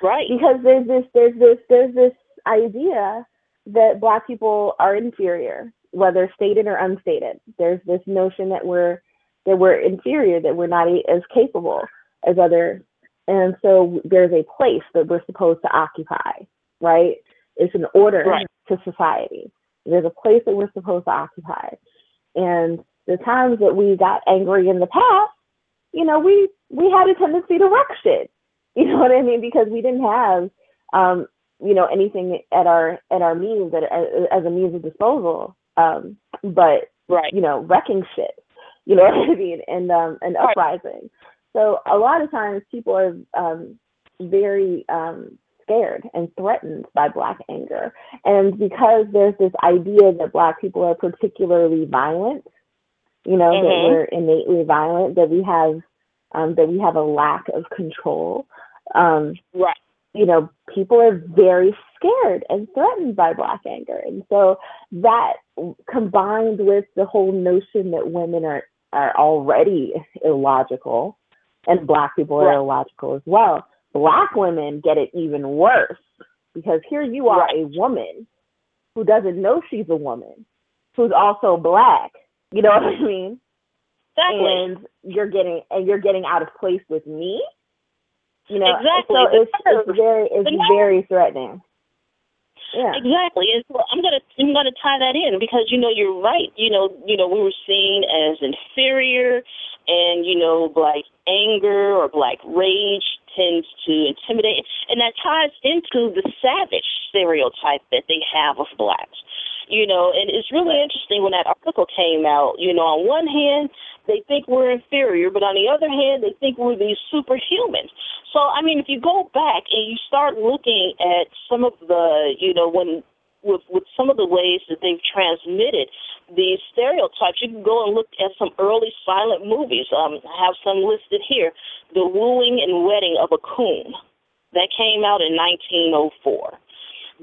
B: Right.
C: Because there's this, there's this, there's this idea that black people are inferior, whether stated or unstated. There's this notion that we're that we're inferior, that we're not as capable as other, and so there's a place that we're supposed to occupy, right? It's an order right. to society. There's a place that we're supposed to occupy, and the times that we got angry in the past, you know, we we had a tendency to wreck shit. You know what I mean? Because we didn't have, um, you know, anything at our at our means at, as a means of disposal. Um, but right. you know, wrecking shit. You know what I mean? And um, and uprising. So a lot of times people are um, very um, scared and threatened by black anger. And because there's this idea that black people are particularly violent, you know, mm-hmm. that we're innately violent, that we have um, that we have a lack of control. Um,
B: right.
C: You know, people are very scared and threatened by black anger, and so that combined with the whole notion that women are are already illogical, and black people are illogical as well. Black women get it even worse because here you are, right. a woman who doesn't know she's a woman, who's also black, you know what I mean?
B: Exactly.
C: And you're getting and you're getting out of place with me. You know,
B: exactly.
C: So it's, it's very it's very threatening. Yeah.
B: Exactly. And so I'm gonna I'm gonna tie that in because you know you're right. You know you know we were seen as inferior, and you know black anger or black rage tends to intimidate, and that ties into the savage stereotype that they have of blacks you know, and it's really interesting when that article came out. You know, on one hand, they think we're inferior, but on the other hand, they think we're these superhumans. So, I mean, if you go back and you start looking at some of the, you know, when with with some of the ways that they've transmitted these stereotypes, you can go and look at some early silent movies. Um, I have some listed here: "The Wooing and Wedding of a Coon," that came out in 1904.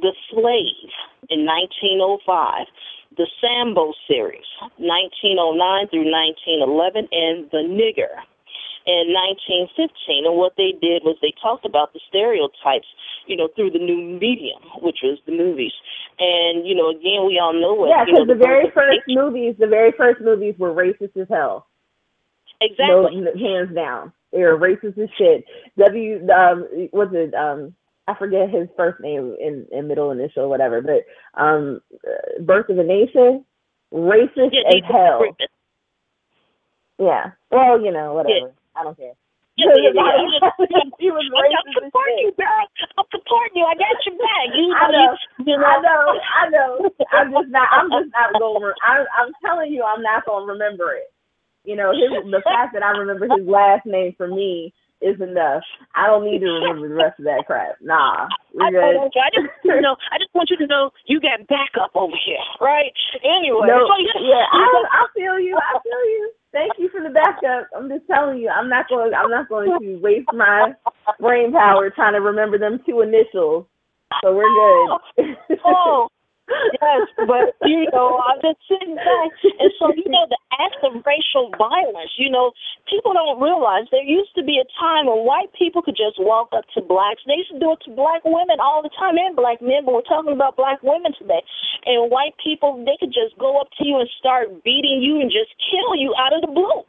B: The Slave in 1905, the Sambo series, 1909 through 1911, and The Nigger in 1915. And what they did was they talked about the stereotypes, you know, through the new medium, which was the movies. And, you know, again, we all know what.
C: Yeah, because
B: the,
C: the very first movies, the very first movies were racist as hell.
B: Exactly.
C: No, hands down. They were racist as shit. W, um, what's it, um, I forget his first name in, in middle initial, whatever, but um, Birth of a Nation, racist
B: yeah,
C: as hell. Yeah. Well, you know, whatever. I don't care.
B: Yeah, yeah, yeah. I'm, just, was racist I'm supporting you, girl. I'm supporting you. I got your back. You know,
C: I know.
B: You, know.
C: I know. I know. I'm just not. I'm just not going. I'm. I'm telling you, I'm not going to remember it. You know, his the fact that I remember his last name for me is enough. I don't need to remember the rest of that crap. Nah, we're good.
B: I, I just you know, I just want you to know you got backup over here, right? Anyway,
C: no,
B: so
C: yeah, I, I feel you. I feel you. Thank you for the backup. I'm just telling you, I'm not going. I'm not going to waste my brain power trying to remember them two initials. So we're good.
B: oh, oh. yes, but you know, I'm just sitting back, and so you know, the act of racial violence. You know, people don't realize there used to be a time when white people could just walk up to blacks. They used to do it to black women all the time and black men, but we're talking about black women today. And white people, they could just go up to you and start beating you and just kill you out of the blue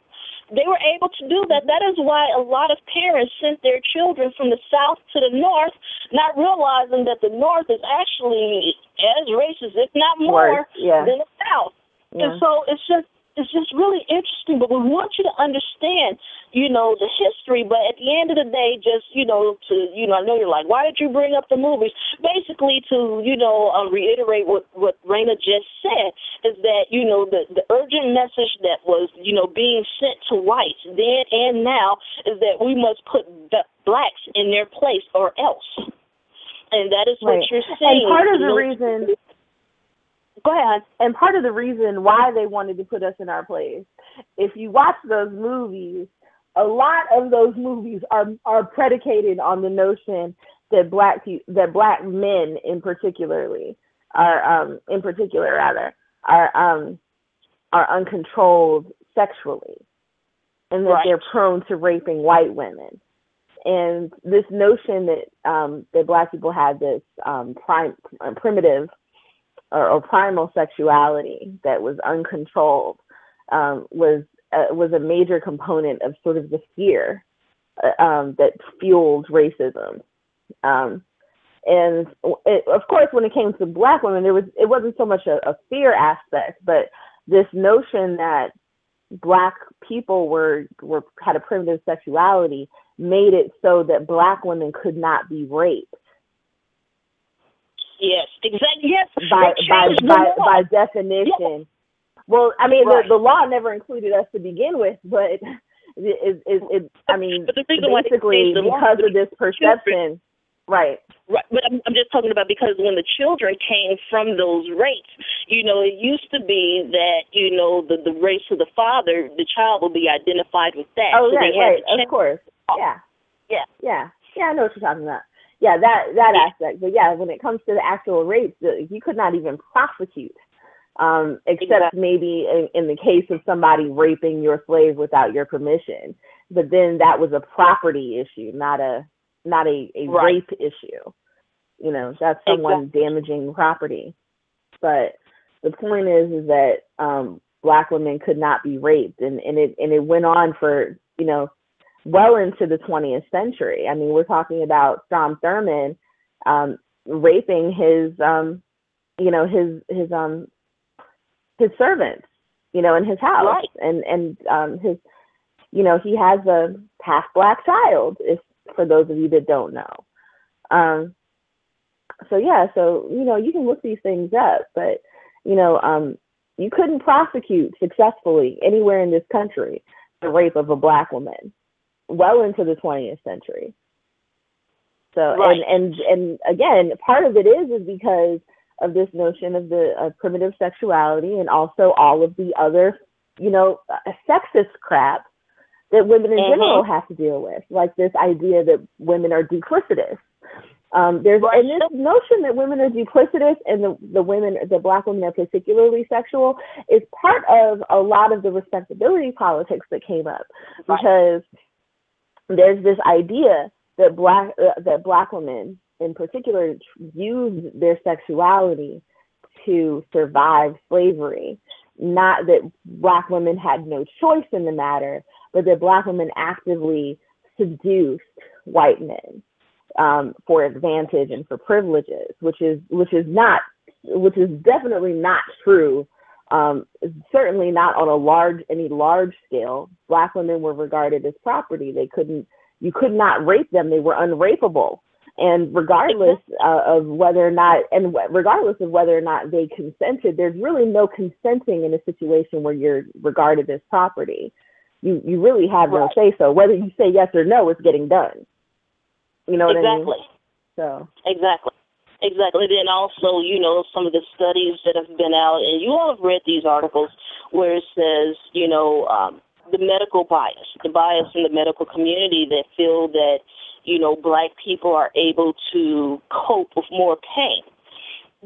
B: they were able to do that. That is why a lot of parents sent their children from the south to the north, not realizing that the north is actually as racist, if not more,
C: yeah.
B: than the south. Yeah. And so it's just it's just really interesting. But we want you to understand, you know, the history. But at the end of the day, just you know, to you know, I know you're like, why did you bring up the movies? Basically, to you know, uh, reiterate what what Raina just said is that you know the the urgent message that was you know being sent to whites then and now is that we must put the blacks in their place or else. And that is what
C: right.
B: you're saying.
C: And part of the reason
B: Go ahead.
C: And part of the reason why they wanted to put us in our place, if you watch those movies, a lot of those movies are are predicated on the notion that black that black men in particularly are um in particular rather are um are uncontrolled sexually and that
B: right.
C: they're prone to raping white women and this notion that um that black people had this um prime primitive or, or primal sexuality that was uncontrolled um, was uh, was a major component of sort of the fear uh, um, that fueled racism. Um, and it, of course, when it came to black women, there was it wasn't so much a, a fear aspect, but this notion that black people were were had a primitive sexuality made it so that black women could not be raped
B: Yes, exactly. Yes,
C: by by by, by definition.
B: Yes.
C: Well, I mean,
B: right.
C: the, the law never included us to begin with, but it, it, it, I mean, basically because of this perception, right?
B: Right, but I'm, I'm just talking about because when the children came from those rates, you know, it used to be that you know the the race of the father, the child will be identified with that.
C: Oh,
B: so
C: right, right, of course, yeah,
B: yeah,
C: yeah, yeah. I know what you're talking about yeah, that that aspect. But yeah, when it comes to the actual rapes, you could not even prosecute, um, except exactly. maybe in, in the case of somebody raping your slave without your permission. But then that was a property issue, not a not a, a
B: right.
C: rape issue. You know, that's someone
B: exactly.
C: damaging property. But the point is, is that um, black women could not be raped, and and it and it went on for you know well into the 20th century. I mean, we're talking about Strom Thurmond um, raping his, um, you know, his his um his servants, you know, in his house,
B: right.
C: and and um, his, you know, he has a half black child. If for those of you that don't know, um, so yeah, so you know, you can look these things up, but you know, um, you couldn't prosecute successfully anywhere in this country the rape of a black woman well into the 20th century. So
B: right.
C: and and and again, part of it is is because of this notion of the uh, primitive sexuality and also all of the other, you know, uh, sexist crap that women in
B: mm-hmm.
C: general have to deal with, like this idea that women are duplicitous. Um, there's
B: right.
C: and this notion that women are duplicitous and the, the women, the black women are particularly sexual is part of a lot of the respectability politics that came up
B: right.
C: because there's this idea that black uh, that black women in particular use their sexuality to survive slavery. Not that black women had no choice in the matter but that black women actively seduced white men um, for advantage and for privileges which is which is not which is definitely not true um, certainly not on a large any large scale. Black women were regarded as property. They couldn't you could not rape them. They were unrapeable. And regardless uh, of whether or not, and regardless of whether or not they consented, there's really no consenting in a situation where you're regarded as property. you you really have no
B: Right.
C: say so. Whether you say yes or no, it's getting done. You know what I mean?
B: exactly.
C: So
B: Exactly. Exactly. Then also, you know, some of the studies that have been out, and you all have read these articles where it says, you know, um, the medical bias, the bias in the medical community that feel that, you know, black people are able to cope with more pain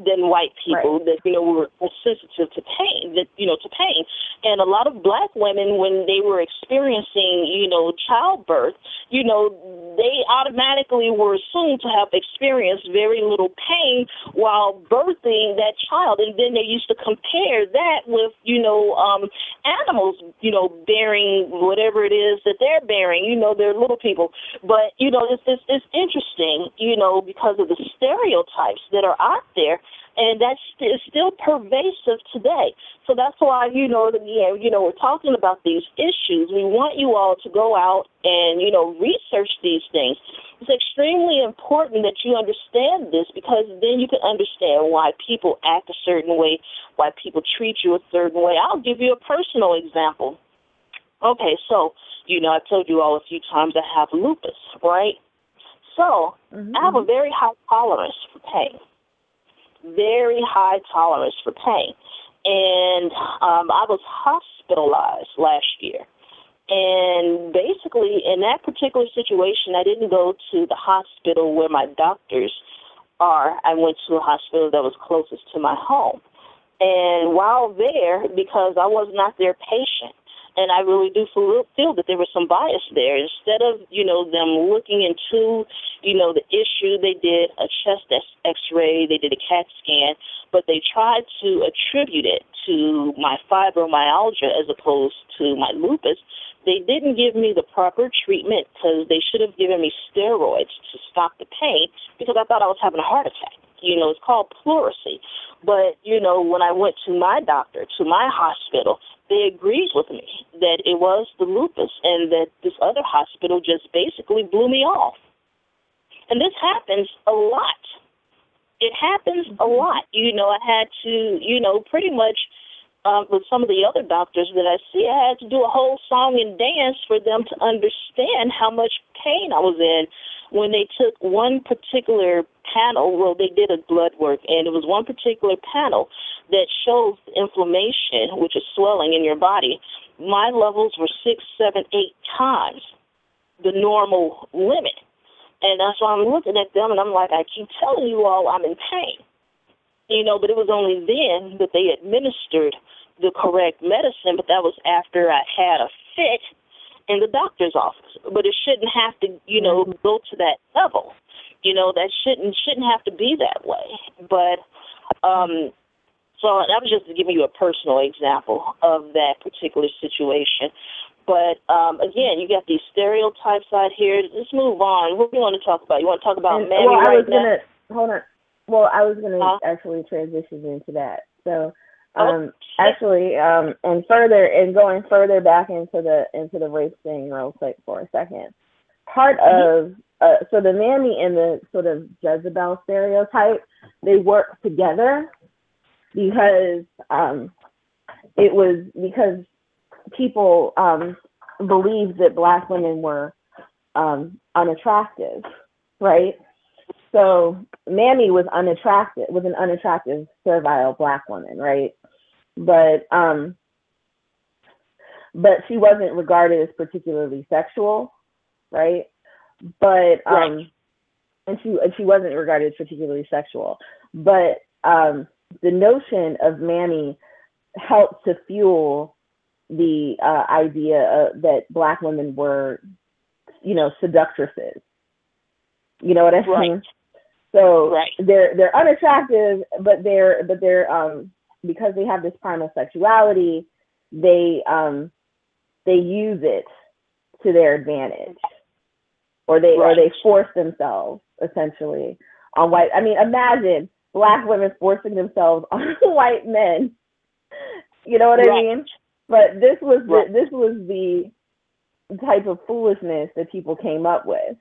B: than white people that you know were, were sensitive to pain that you know to pain. And a lot of black women when they were experiencing you know childbirth you know they automatically were assumed to have experienced very little pain while birthing that child. And then they used to compare that with you know um animals you know bearing whatever it is that they're bearing you know they're little people. But you know it's it's, it's interesting you know because of the stereotypes that are out there and that's st- still pervasive today. So that's why you know, again, you know, we're talking about these issues. We want you all to go out and you know research these things. It's extremely important that you understand this because then you can understand why people act a certain way, why people treat you a certain way. I'll give you a personal example. Okay, so you know, I've told you all a few times I have lupus, right? So
C: mhm.
B: I have a very high tolerance for pain very high tolerance for pain. And um, I was hospitalized last year. And basically, in that particular situation, I didn't go to the hospital where my doctors are. I went to a hospital that was closest to my home. And while there, because I was not their patient, and I really do feel, that there was some bias there. Instead of you know them looking into you know the issue, they did a chest X-ray, they did a CAT scan, but they tried to attribute it to my fibromyalgia as opposed to my lupus. They didn't give me the proper treatment because they should have given me steroids to stop the pain because I thought I was having a heart attack. You know, it's called pleurisy. But, you know, when I went to my doctor, to my hospital, they agreed with me that it was the lupus and that this other hospital just basically blew me off. And this happens a lot. It happens a lot. You know, I had to, you know, pretty much um, with some of the other doctors that I see, I had to do a whole song and dance for them to understand how much pain I was in when they took one particular panel, well, they did a blood work, and it was one particular panel that shows inflammation, which is swelling in your body. My levels were six, seven, eight times the normal limit. And that's why I'm looking at them, and I'm like, I keep telling you all I'm in pain. You know, but it was only then that they administered the correct medicine, but that was after I had a fit in the doctor's office. But it shouldn't have to, you know, go to that level. You know, that shouldn't shouldn't have to be that way. But um so that was just to give you a personal example of that particular situation. But um, again, you got these stereotypes out here. Let's move on. What do you want to talk about? You want to talk about
C: And-
B: Mammy
C: well, I
B: right
C: was
B: now?
C: gonna hold on. Well, I was gonna
B: Huh?
C: actually transition into that. So,
B: Oh,
C: um,
B: shit.
C: actually, um, and further, and going further back into the into the race thing, real quick for a second. Part
B: Mm-hmm.
C: of uh, so the Mammy and the sort of Jezebel stereotype, they work together because um, it was because people um, believed that black women were um, unattractive, right? So Mammy was unattractive, was an unattractive servile black woman, right? But um, but she wasn't regarded as particularly sexual, right? But um,
B: Right.
C: and she and she wasn't regarded as particularly sexual. But um, the notion of Mammy helped to fuel the uh, idea uh, that black women were, you know, seductresses. You know what I mean?
B: Right.
C: So
B: Right.
C: they're they're unattractive, but they're but they're um because they have this primal sexuality, they um they use it to their advantage, or they or they force themselves essentially on white. I mean, imagine black women forcing themselves on white men. You know what I mean? But this was the, this was the type of foolishness that people came up with.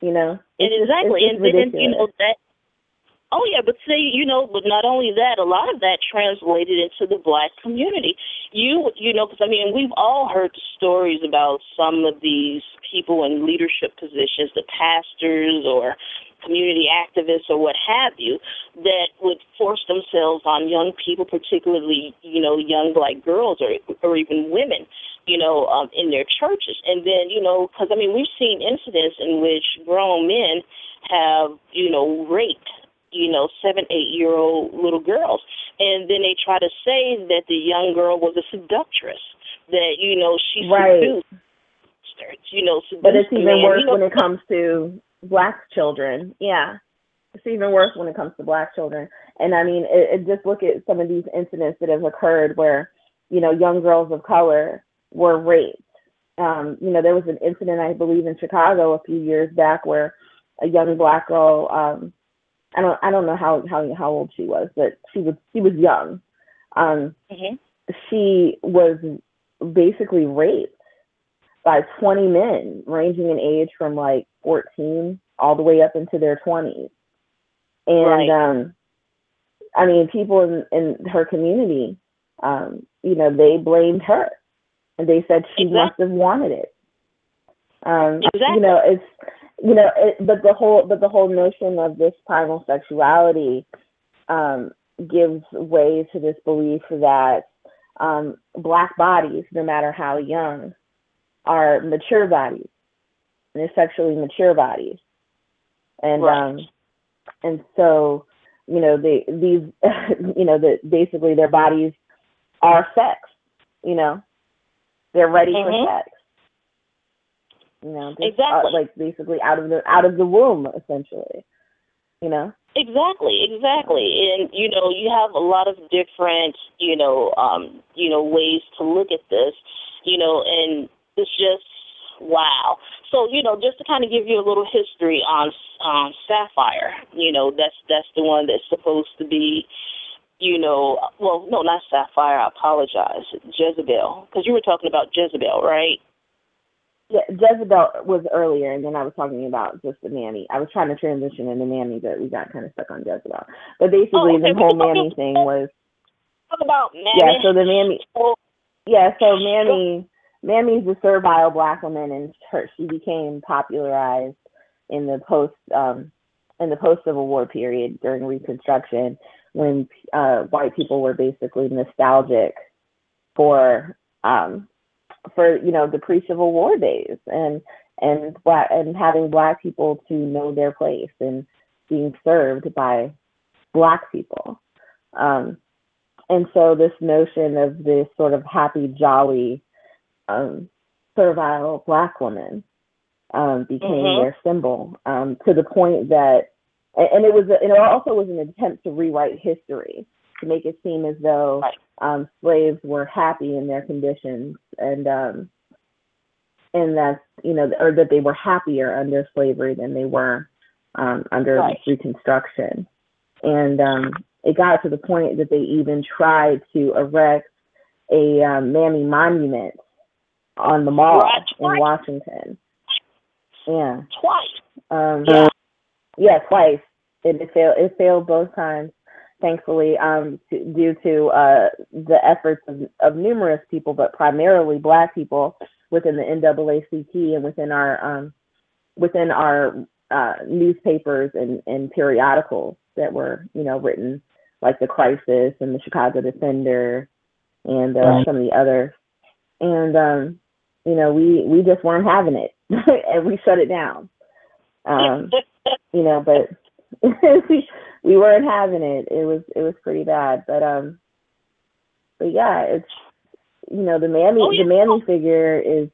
C: You know,
B: And
C: It's
B: exactly, and then you know that. Oh yeah, but see, you know, but not only that, a lot of that translated into the black community. You, you know, because I mean, we've all heard stories about some of these people in leadership positions, the pastors or community activists or what have you, that would force themselves on young people, particularly, you know, young black girls or or even women, you know, um, in their churches. And then, you know, because I mean, we've seen incidents in which grown men have, you know, raped you know, seven, eight year old little girls. And then they try to say that the young girl was a seductress, that, you know, she
C: right.
B: seduced, you know,
C: But it's even worse
B: you know,
C: when it comes to black children. Yeah. It's even worse when it comes to black children. And I mean, it, it just look at some of these incidents that have occurred where, you know, young girls of color were raped. Um, you know, there was an incident, I believe, in Chicago a few years back where a young black girl um, I don't I don't know how how how old she was, but she was she was young. Um,
B: mm-hmm.
C: She was basically raped by 20 men, ranging in age from like 14 all the way up into their 20s. And
B: right.
C: um, I mean, people in, in her community, um, you know, they blamed her, and they said she
B: exactly.
C: must have wanted it. Um,
B: exactly.
C: You know, it's you know, it, but the whole but the whole notion of this primal sexuality um, gives way to this belief that um, black bodies, no matter how young, are mature bodies. And they're sexually mature bodies, and
B: right.
C: um, and so you know they these you know that basically their bodies are sex. You know, they're ready
B: mm-hmm.
C: for sex you know,
B: exactly.
C: Uh, like basically out of the out of the womb, essentially. You know.
B: Exactly, exactly, and you know you have a lot of different you know um, you know ways to look at this, you know, and it's just wow. So you know, just to kind of give you a little history on um, Sapphire, you know, that's that's the one that's supposed to be you know, well, no, not Sapphire. I apologize, Jezebel, because you were talking about Jezebel, right?
C: Yeah, Jezebel was earlier, and then I was talking about just the Mammy. I was trying to transition into Mammy, but we got kind of stuck on Jezebel. But basically,
B: oh, okay.
C: the whole Mammy thing was.
B: Talk about Mammy.
C: Yeah, so the Mammy. Yeah, so Mammy, Mammy's a servile black woman, and her she became popularized in the post um in the post Civil War period during Reconstruction when uh, white people were basically nostalgic for um for you know the pre-civil war days and and black and having black people to know their place and being served by black people. Um, and so this notion of this sort of happy jolly um, servile black woman um, became
B: mm-hmm.
C: their symbol um, to the point that and it was and it also was an attempt to rewrite history to make it seem as though um, slaves were happy in their conditions and um, and that you know or that they were happier under slavery than they were um, under
B: right.
C: Reconstruction, and um, it got to the point that they even tried to erect a um, Mammy monument on the mall
B: right.
C: in Washington. Yeah.
B: Twice.
C: Um,
B: yeah.
C: Yeah, twice. It, it failed. It failed both times thankfully, um, to, due to uh, the efforts of, of, numerous people, but primarily Black people within the NAACP and within our um, within our uh, newspapers and, and periodicals that were, you know, written like the Crisis and the Chicago Defender and uh, right. some of the others. And um, you know, we we just weren't having it, and we shut it down. Um, you know, but we we weren't having it. It was it was pretty bad. But um but yeah, it's you know, the Mammy
B: oh, yeah.
C: the Mammy figure is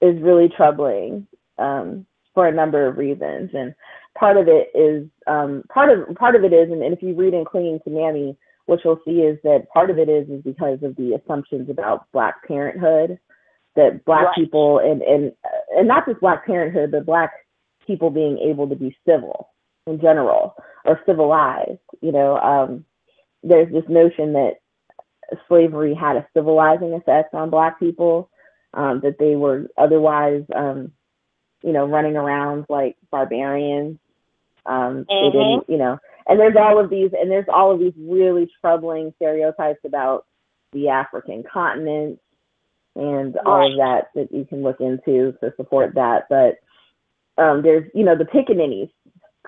C: is really troubling um for a number of reasons. And part of it is um part of part of it is and, and if you read in Clinging to Mammy, what you'll see is that part of it is is because of the assumptions about black parenthood that black
B: right.
C: people and and and not just black parenthood but black people being able to be civil in general or civilized. You know, um, there's this notion that slavery had a civilizing effect on Black people, um, that they were otherwise, um, you know, running around like barbarians. Um,
B: mm-hmm.
C: They didn't, you know, and there's all of these and there's all of these really troubling stereotypes about the African continent and all of that that you can look into to support that. But um, there's you know the pickaninnies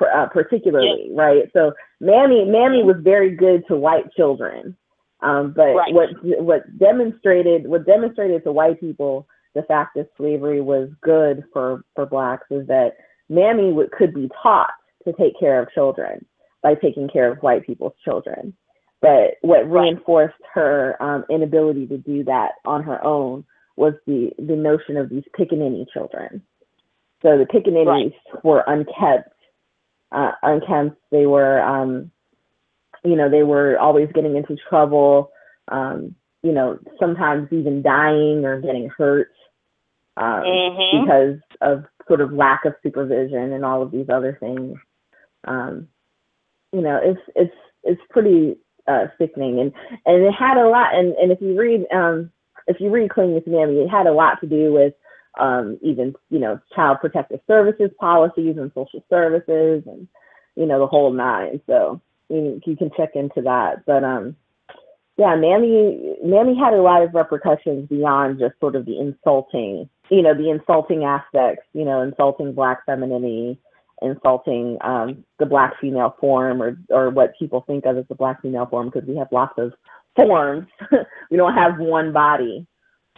C: uh, particularly, yep. right? So Mammy Mammy was very good to white children, um, but right. what what demonstrated what demonstrated to white people the fact that slavery was good for for blacks is that Mammy could be taught to take care of children by taking care of white people's children. But what reinforced her um, inability to do that on her own was the, the notion of these pickaninny children. So the pickaninnies right. were unkept, uh, unkempt. They were, um, you know, they were always getting into trouble. Um, you know, sometimes even dying or getting hurt um, mm-hmm. because of sort of lack of supervision and all of these other things. Um, you know, it's it's it's pretty uh, sickening, and and it had a lot. And and if you read um, if you read Clinging to Mammy, it had a lot to do with um, even you know child protective services policies and social services, and you know the whole nine. So you, you can check into that. But um, yeah, Mammy Mammy had a lot of repercussions beyond just sort of the insulting, you know, the insulting aspects, you know, insulting black femininity, insulting um, the black female form or or what people think of as the black female form because we have lots of forms. we don't have one body.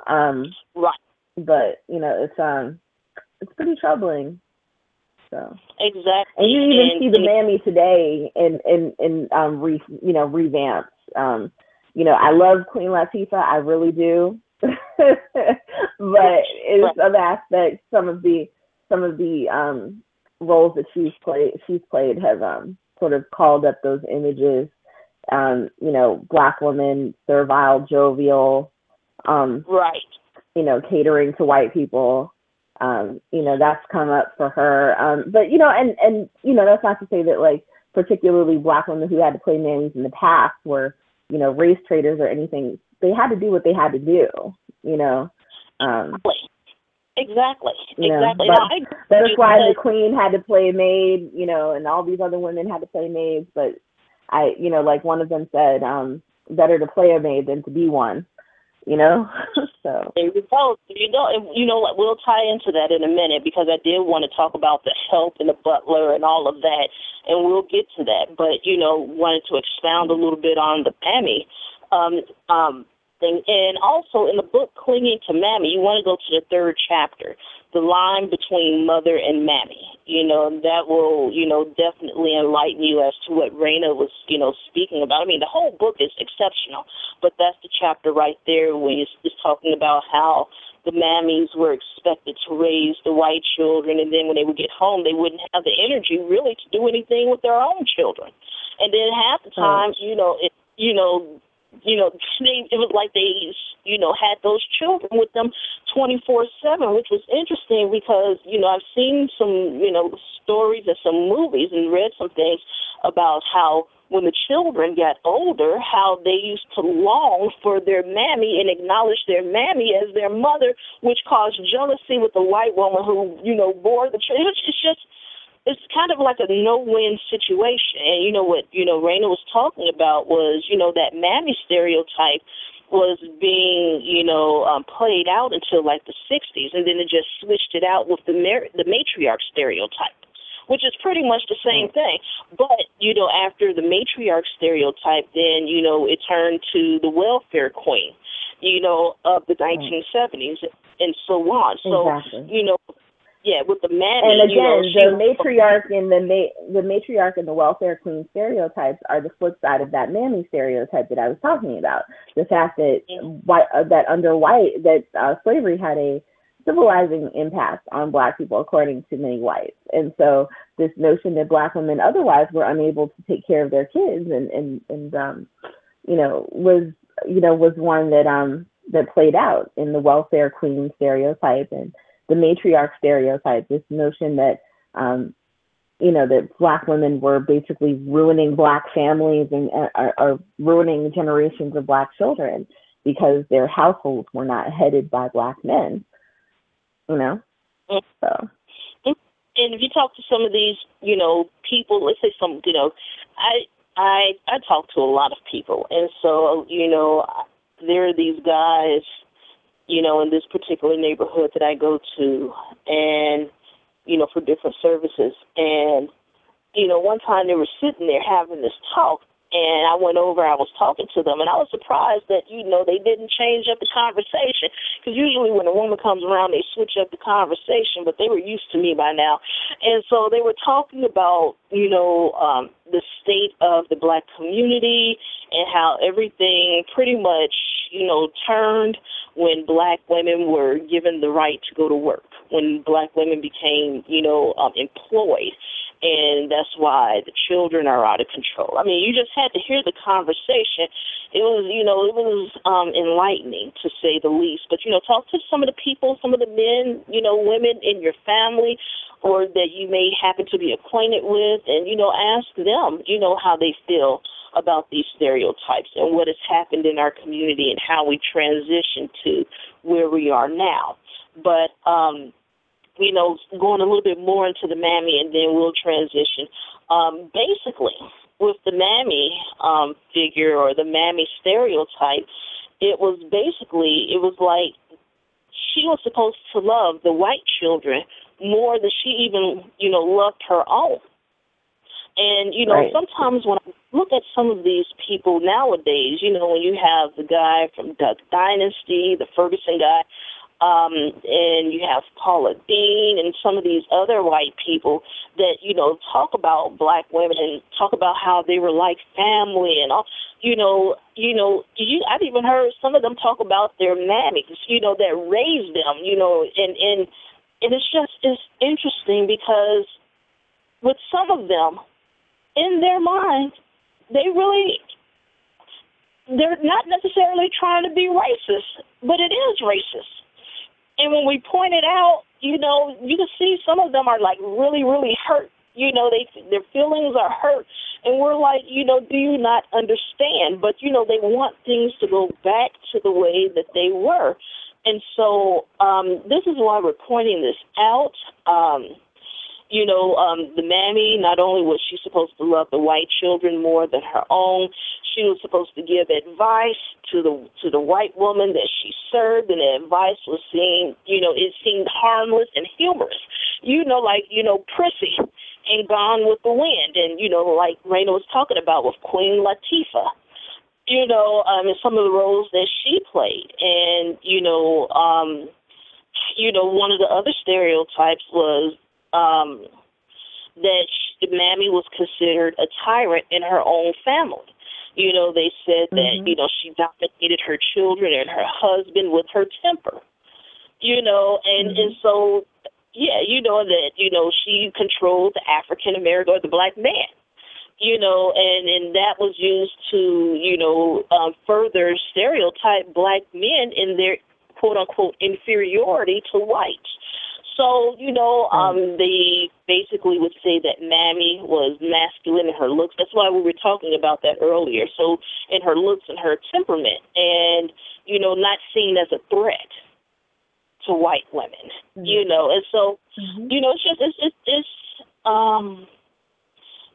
C: Um,
B: right.
C: But you know, it's um, it's pretty troubling. So
B: exactly.
C: And you even and, see the mammy today in in in um re you know revamps. Um, you know, I love Queen Latifah, I really do. but in some aspects, some of the some of the um roles that she's played she's played have um sort of called up those images um, you know, black woman, servile, jovial, um,
B: right.
C: You know, catering to white people. Um, you know, that's come up for her. Um, but you know, and and you know, that's not to say that like particularly black women who had to play nannies in the past were, you know, race traders or anything. They had to do what they had to do. You know. Um,
B: Exactly.
C: You know,
B: exactly.
C: But that's why the queen had to play a maid, you know, and all these other women had to play maids. But I, you know, like one of them said, um, better to play a maid than to be one. You know, so
B: there you go. You know, you know what? We'll tie into that in a minute because I did want to talk about the help and the butler and all of that, and we'll get to that. But you know, wanted to expound a little bit on the Mammy um, um, thing, and also in the book "Clinging to Mammy," you want to go to the third chapter the line between mother and mammy. You know, that will, you know, definitely enlighten you as to what Raina was, you know, speaking about. I mean, the whole book is exceptional, but that's the chapter right there when it's, it's talking about how the mammies were expected to raise the white children, and then when they would get home, they wouldn't have the energy really to do anything with their own children. And then half the time, you know, it, you know, you know, they, it was like they, you know, had those children with them 24 7, which was interesting because, you know, I've seen some, you know, stories and some movies and read some things about how when the children got older, how they used to long for their mammy and acknowledge their mammy as their mother, which caused jealousy with the white woman who, you know, bore the children. It's just, it's kind of like a no-win situation. And you know what, you know, Raina was talking about was, you know, that mammy stereotype was being, you know, um, played out until like the 60s, and then it just switched it out with the mar- the matriarch stereotype, which is pretty much the same thing. But you know, after the matriarch stereotype, then you know it turned to the welfare queen, you know, of the 1970s and so on. So
C: exactly.
B: you know, yeah, with the man.
C: And again,
B: you
C: know, the matriarch and the ma- the matriarch and the welfare queen stereotypes are the flip side of that mammy stereotype that I was talking about. The fact that mm-hmm. white, uh, that under white that uh, slavery had a civilizing impact on black people according to many whites. And so this notion that black women otherwise were unable to take care of their kids and and and um you know was you know was one that um that played out in the welfare queen stereotype and the matriarch stereotype, this notion that um, you know that black women were basically ruining black families and uh, are, are ruining generations of black children because their households were not headed by black men. You know,
B: mm.
C: so
B: and if you talk to some of these, you know, people, let's say some, you know, I I I talk to a lot of people, and so you know, there are these guys, you know, in this particular neighborhood that I go to, and you know, for different services, and you know, one time they were sitting there having this talk, and I went over, I was talking to them, and I was surprised that, you know, they didn't change up the conversation. Because usually when a woman comes around, they switch up the conversation, but they were used to me by now. And so they were talking about, you know, um, the state of the black community and how everything pretty much, you know, turned when black women were given the right to go to work, when black women became, you know, um, employed and that's why the children are out of control. I mean, you just had to hear the conversation. It was, you know, it was um, enlightening to say the least. But you know, talk to some of the people, some of the men, you know, women in your family, or that you may happen to be acquainted with, and you know, ask them, you know, how they feel about these stereotypes and what has happened in our community and how we transition to where we are now. But um, you know, going a little bit more into the mammy and then we'll transition. Um, basically, with the mammy um, figure or the mammy stereotype, it was basically, it was like she was supposed to love the white children more than she even, you know, loved her own. And, you know,
C: right.
B: sometimes when I look at some of these people nowadays, you know, when you have the guy from Duck Dynasty, the Ferguson guy, um, and you have Paula Deen and some of these other white people that you know talk about black women and talk about how they were like family and all. You know, you know, you I've even heard some of them talk about their mammies, you know, that raised them. You know, and and and it's just it's interesting because with some of them, in their mind, they really they're not necessarily trying to be racist, but it is racist and when we point it out, you know, you can see some of them are like really, really hurt. You know, they their feelings are hurt, and we're like, you know, do you not understand? But you know, they want things to go back to the way that they were, and so um, this is why we're pointing this out. Um, you know, um, the mammy, not only was she supposed to love the white children more than her own, she was supposed to give advice to the to the white woman that she served, and the advice was seen, you know, it seemed harmless and humorous. You know, like, you know, Prissy and Gone with the Wind, and, you know, like Raina was talking about with Queen Latifah you know, um, in some of the roles that she played. And, you know, um, you know, one of the other stereotypes was um, that she, Mammy was considered a tyrant in her own family. You know, they said that, mm-hmm. you know, she dominated her children and her husband with her temper. You know, and, mm-hmm. and so, yeah, you know, that, you know, she controlled the African American or the black man. You know, and, and that was used to, you know, um, further stereotype black men in their quote unquote inferiority to whites. So, you know, um, they basically would say that Mammy was masculine in her looks. That's why we were talking about that earlier. So, in her looks and her temperament, and, you know, not seen as a threat to white women, mm-hmm. you know. And so, mm-hmm. you know, it's just, it's, it's, it's, um,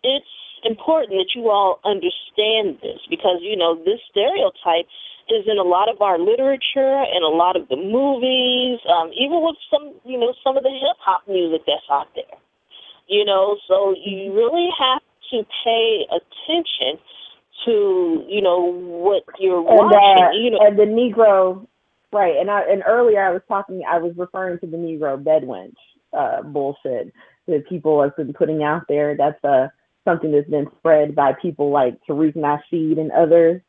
B: it's important that you all understand this because, you know, this stereotype is in a lot of our literature and a lot of the movies, um, even with some, you know, some of the hip hop music that's out there. You know, so you really have to pay attention to, you know, what you're and, uh, watching. Uh, you know,
C: and the Negro, right? And I and earlier I was talking, I was referring to the Negro bedwench uh, bullshit that people have been putting out there. That's uh, something that's been spread by people like Tariq Nasheed and others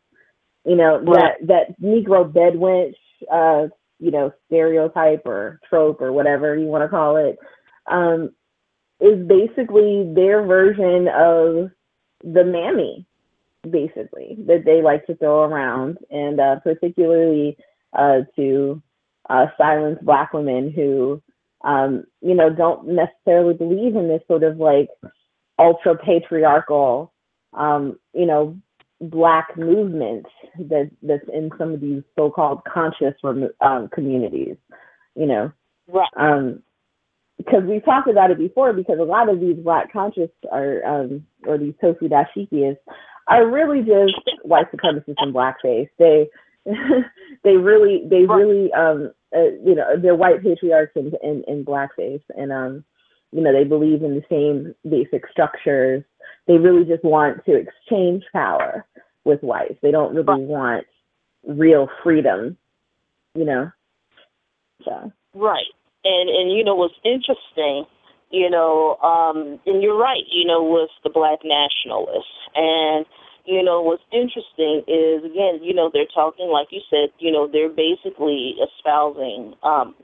C: you know right. that that Negro bedwench, uh, you know, stereotype or trope or whatever you want to call it, um, is basically their version of the mammy, basically that they like to throw around, and uh, particularly uh, to uh, silence Black women who, um, you know, don't necessarily believe in this sort of like ultra patriarchal, um, you know, black movement that that's in some of these so-called conscious um, communities, you know.
B: Right.
C: Um, because we've talked about it before because a lot of these black conscious are um or these tofu dashikis are really just white supremacists in blackface. They they really they really um uh, you know they're white patriarchs in, in in blackface and um you know they believe in the same basic structures. They really just want to exchange power with whites. They don't really want real freedom, you know. So.
B: Right, and and you know what's interesting, you know, um, and you're right, you know, with the black nationalists. And you know what's interesting is again you know they're talking like you said you know they're basically espousing um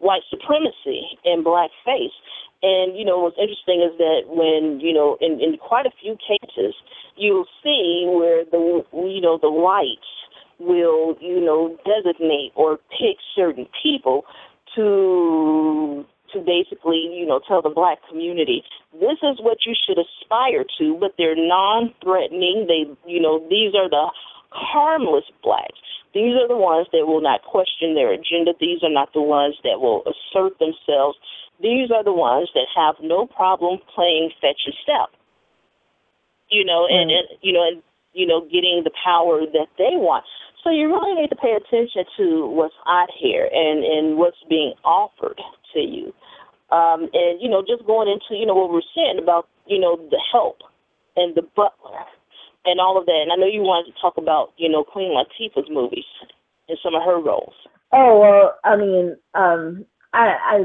B: white supremacy in blackface and you know what's interesting is that when you know in in quite a few cases you'll see where the you know the whites will you know designate or pick certain people to to basically you know tell the black community this is what you should aspire to but they're non-threatening. They you know these are the harmless blacks. These are the ones that will not question their agenda. These are not the ones that will assert themselves these are the ones that have no problem playing fetch and step you know and, and you know and you know getting the power that they want so you really need to pay attention to what's out here and, and what's being offered to you. Um, and, you know, just going into, you know, what we're saying about, you know, the help and the butler and all of that. And I know you wanted to talk about, you know, Queen Latifah's movies and some of her roles.
C: Oh, well, I mean, um, I, I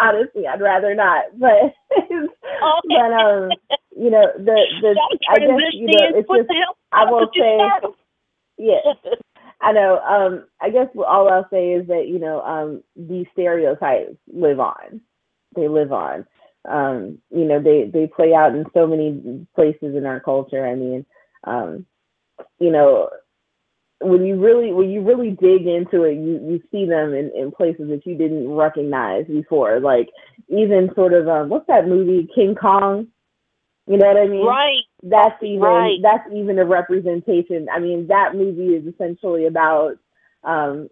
C: honestly, I'd rather not, but, okay. but, um, you know, the, the, I guess, you know, it's just, I will say, yeah, I know. Um, I guess all I'll say is that you know um, these stereotypes live on. They live on. Um, you know, they they play out in so many places in our culture. I mean, um, you know, when you really when you really dig into it, you you see them in, in places that you didn't recognize before. Like even sort of um, what's that movie King Kong? You know what I mean?
B: Right.
C: That's even right. that's even a representation. I mean, that movie is essentially about um,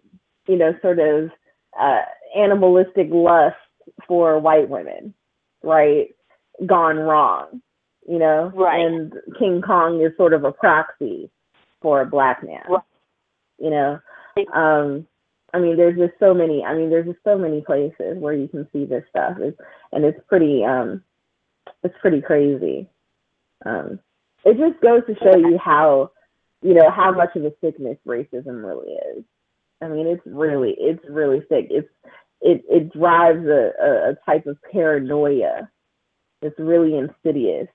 C: you know, sort of uh, animalistic lust for white women, right? Gone wrong, you know?
B: Right.
C: And King Kong is sort of a proxy for a black man.
B: Right.
C: You know? Um I mean, there's just so many. I mean, there's just so many places where you can see this stuff, it's, and it's pretty. Um, it's pretty crazy. Um, it just goes to show you how, you know, how much of a sickness racism really is. I mean, it's really, it's really sick. It's, it, it drives a, a, a type of paranoia. It's really insidious.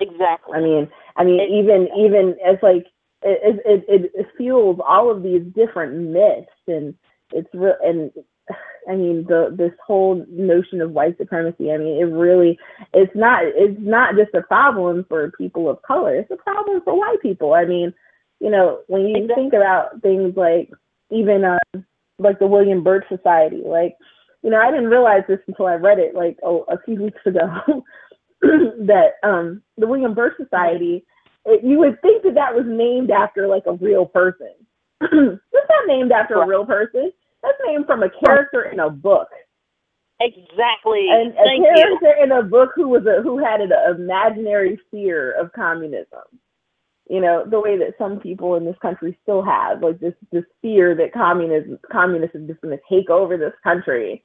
B: Exactly.
C: I mean, I mean, it, even, even as like, it, it, it, it fuels all of these different myths and it's real and I mean, the this whole notion of white supremacy. I mean, it really it's not it's not just a problem for people of color. It's a problem for white people. I mean, you know, when you exactly. think about things like even um, like the William Burt Society, like you know, I didn't realize this until I read it like oh, a few weeks ago that um the William Burt Society. It, you would think that that was named after like a real person. it's not named after a real person that's named from a character in a book.
B: Exactly.
C: And a Thank character you. in a book who was a who had an imaginary fear of communism. You know, the way that some people in this country still have, like this this fear that communism communism is just gonna take over this country.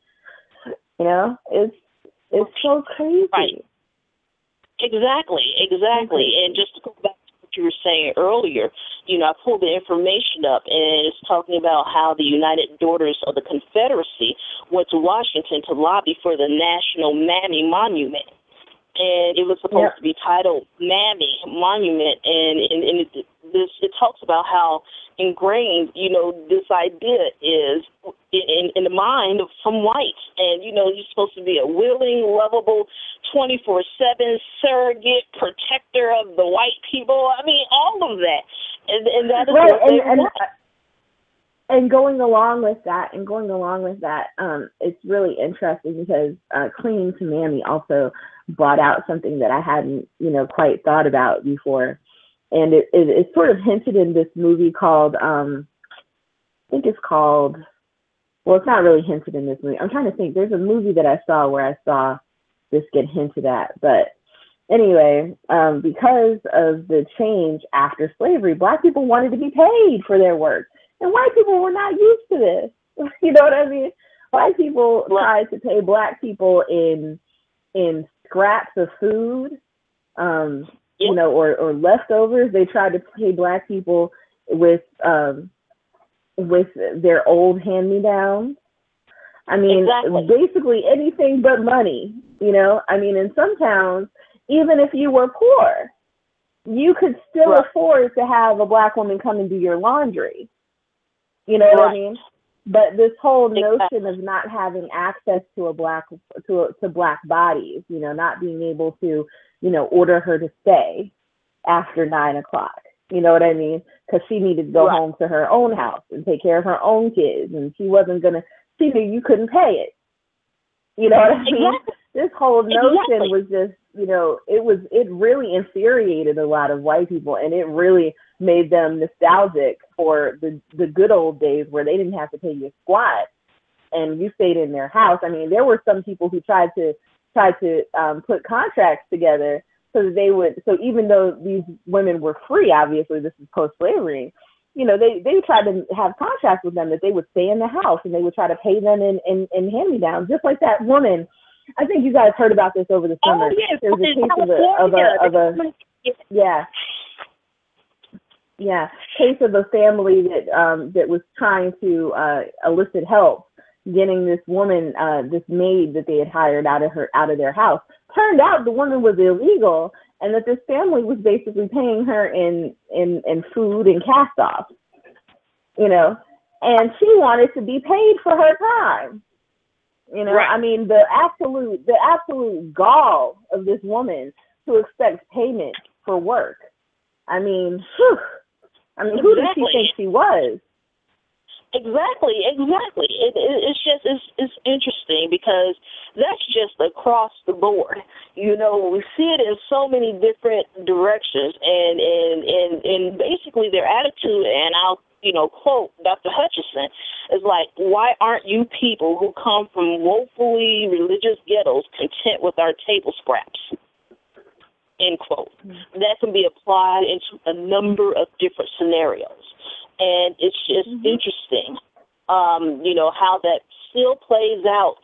C: You know, it's it's so crazy.
B: Right. Exactly, exactly. And just to go back to what you were saying earlier, you know, I pulled the information up and it's talking about how the United Daughters of the Confederacy went to Washington to lobby for the National Mammy Monument. And it was supposed yep. to be titled Mammy Monument, and, and, and it, this it talks about how ingrained, you know, this idea is in, in the mind of some whites. And, you know, you're supposed to be a willing, lovable, 24 7 surrogate protector of the white people. I mean, all of that. And, and that is
C: right,
B: what they
C: and,
B: want.
C: and going along with that, and going along with that, um, it's really interesting because uh, Clinging to Mammy also brought out something that I hadn't, you know, quite thought about before and it, it, it's sort of hinted in this movie called um, I think it's called well, it's not really hinted in this movie. I'm trying to think. There's a movie that I saw where I saw this get hinted at, but anyway, um, because of the change after slavery, black people wanted to be paid for their work, and white people were not used to this. you know what I mean? White people tried to pay black people in in scraps of food, um, you know, or or leftovers. They tried to pay black people with um, with their old hand me downs. I mean, exactly. basically anything but money. You know, I mean, in some towns, even if you were poor, you could still right. afford to have a black woman come and do your laundry. You know right. what I mean? But this whole exactly. notion of not having access to a black to to black bodies, you know, not being able to, you know, order her to stay after nine o'clock. You know what I mean? Because she needed to go right. home to her own house and take care of her own kids, and she wasn't gonna. She knew you couldn't pay it. You know what I mean? Exactly. This whole notion exactly. was just, you know, it was it really infuriated a lot of white people, and it really made them nostalgic for the the good old days where they didn't have to pay you a squat and you stayed in their house. I mean, there were some people who tried to tried to um, put contracts together so that they would. So even though these women were free, obviously this is post slavery. You know, they they tried to have contracts with them that they would stay in the house and they would try to pay them in in, in hand me downs, just like that woman. I think you guys heard about this over the summer.
B: Oh, yes.
C: There was a case of a, of a of a yeah yeah case of a family that um that was trying to uh elicit help getting this woman uh this maid that they had hired out of her out of their house. Turned out the woman was illegal and that this family was basically paying her in in in food and cast off you know? And she wanted to be paid for her time you know? Right. i mean the absolute the absolute gall of this woman to expect payment for work. I mean whew, I mean, who exactly. did she think she was?
B: Exactly, exactly. It, it, it's just it's it's interesting because that's just across the board. You know, we see it in so many different directions, and and and and basically their attitude. And I'll you know quote Dr. Hutchinson is like, why aren't you people who come from woefully religious ghettos content with our table scraps? End quote. Mm-hmm. That can be applied into a number of different scenarios. And it's just mm-hmm. interesting, um, you know, how that still plays out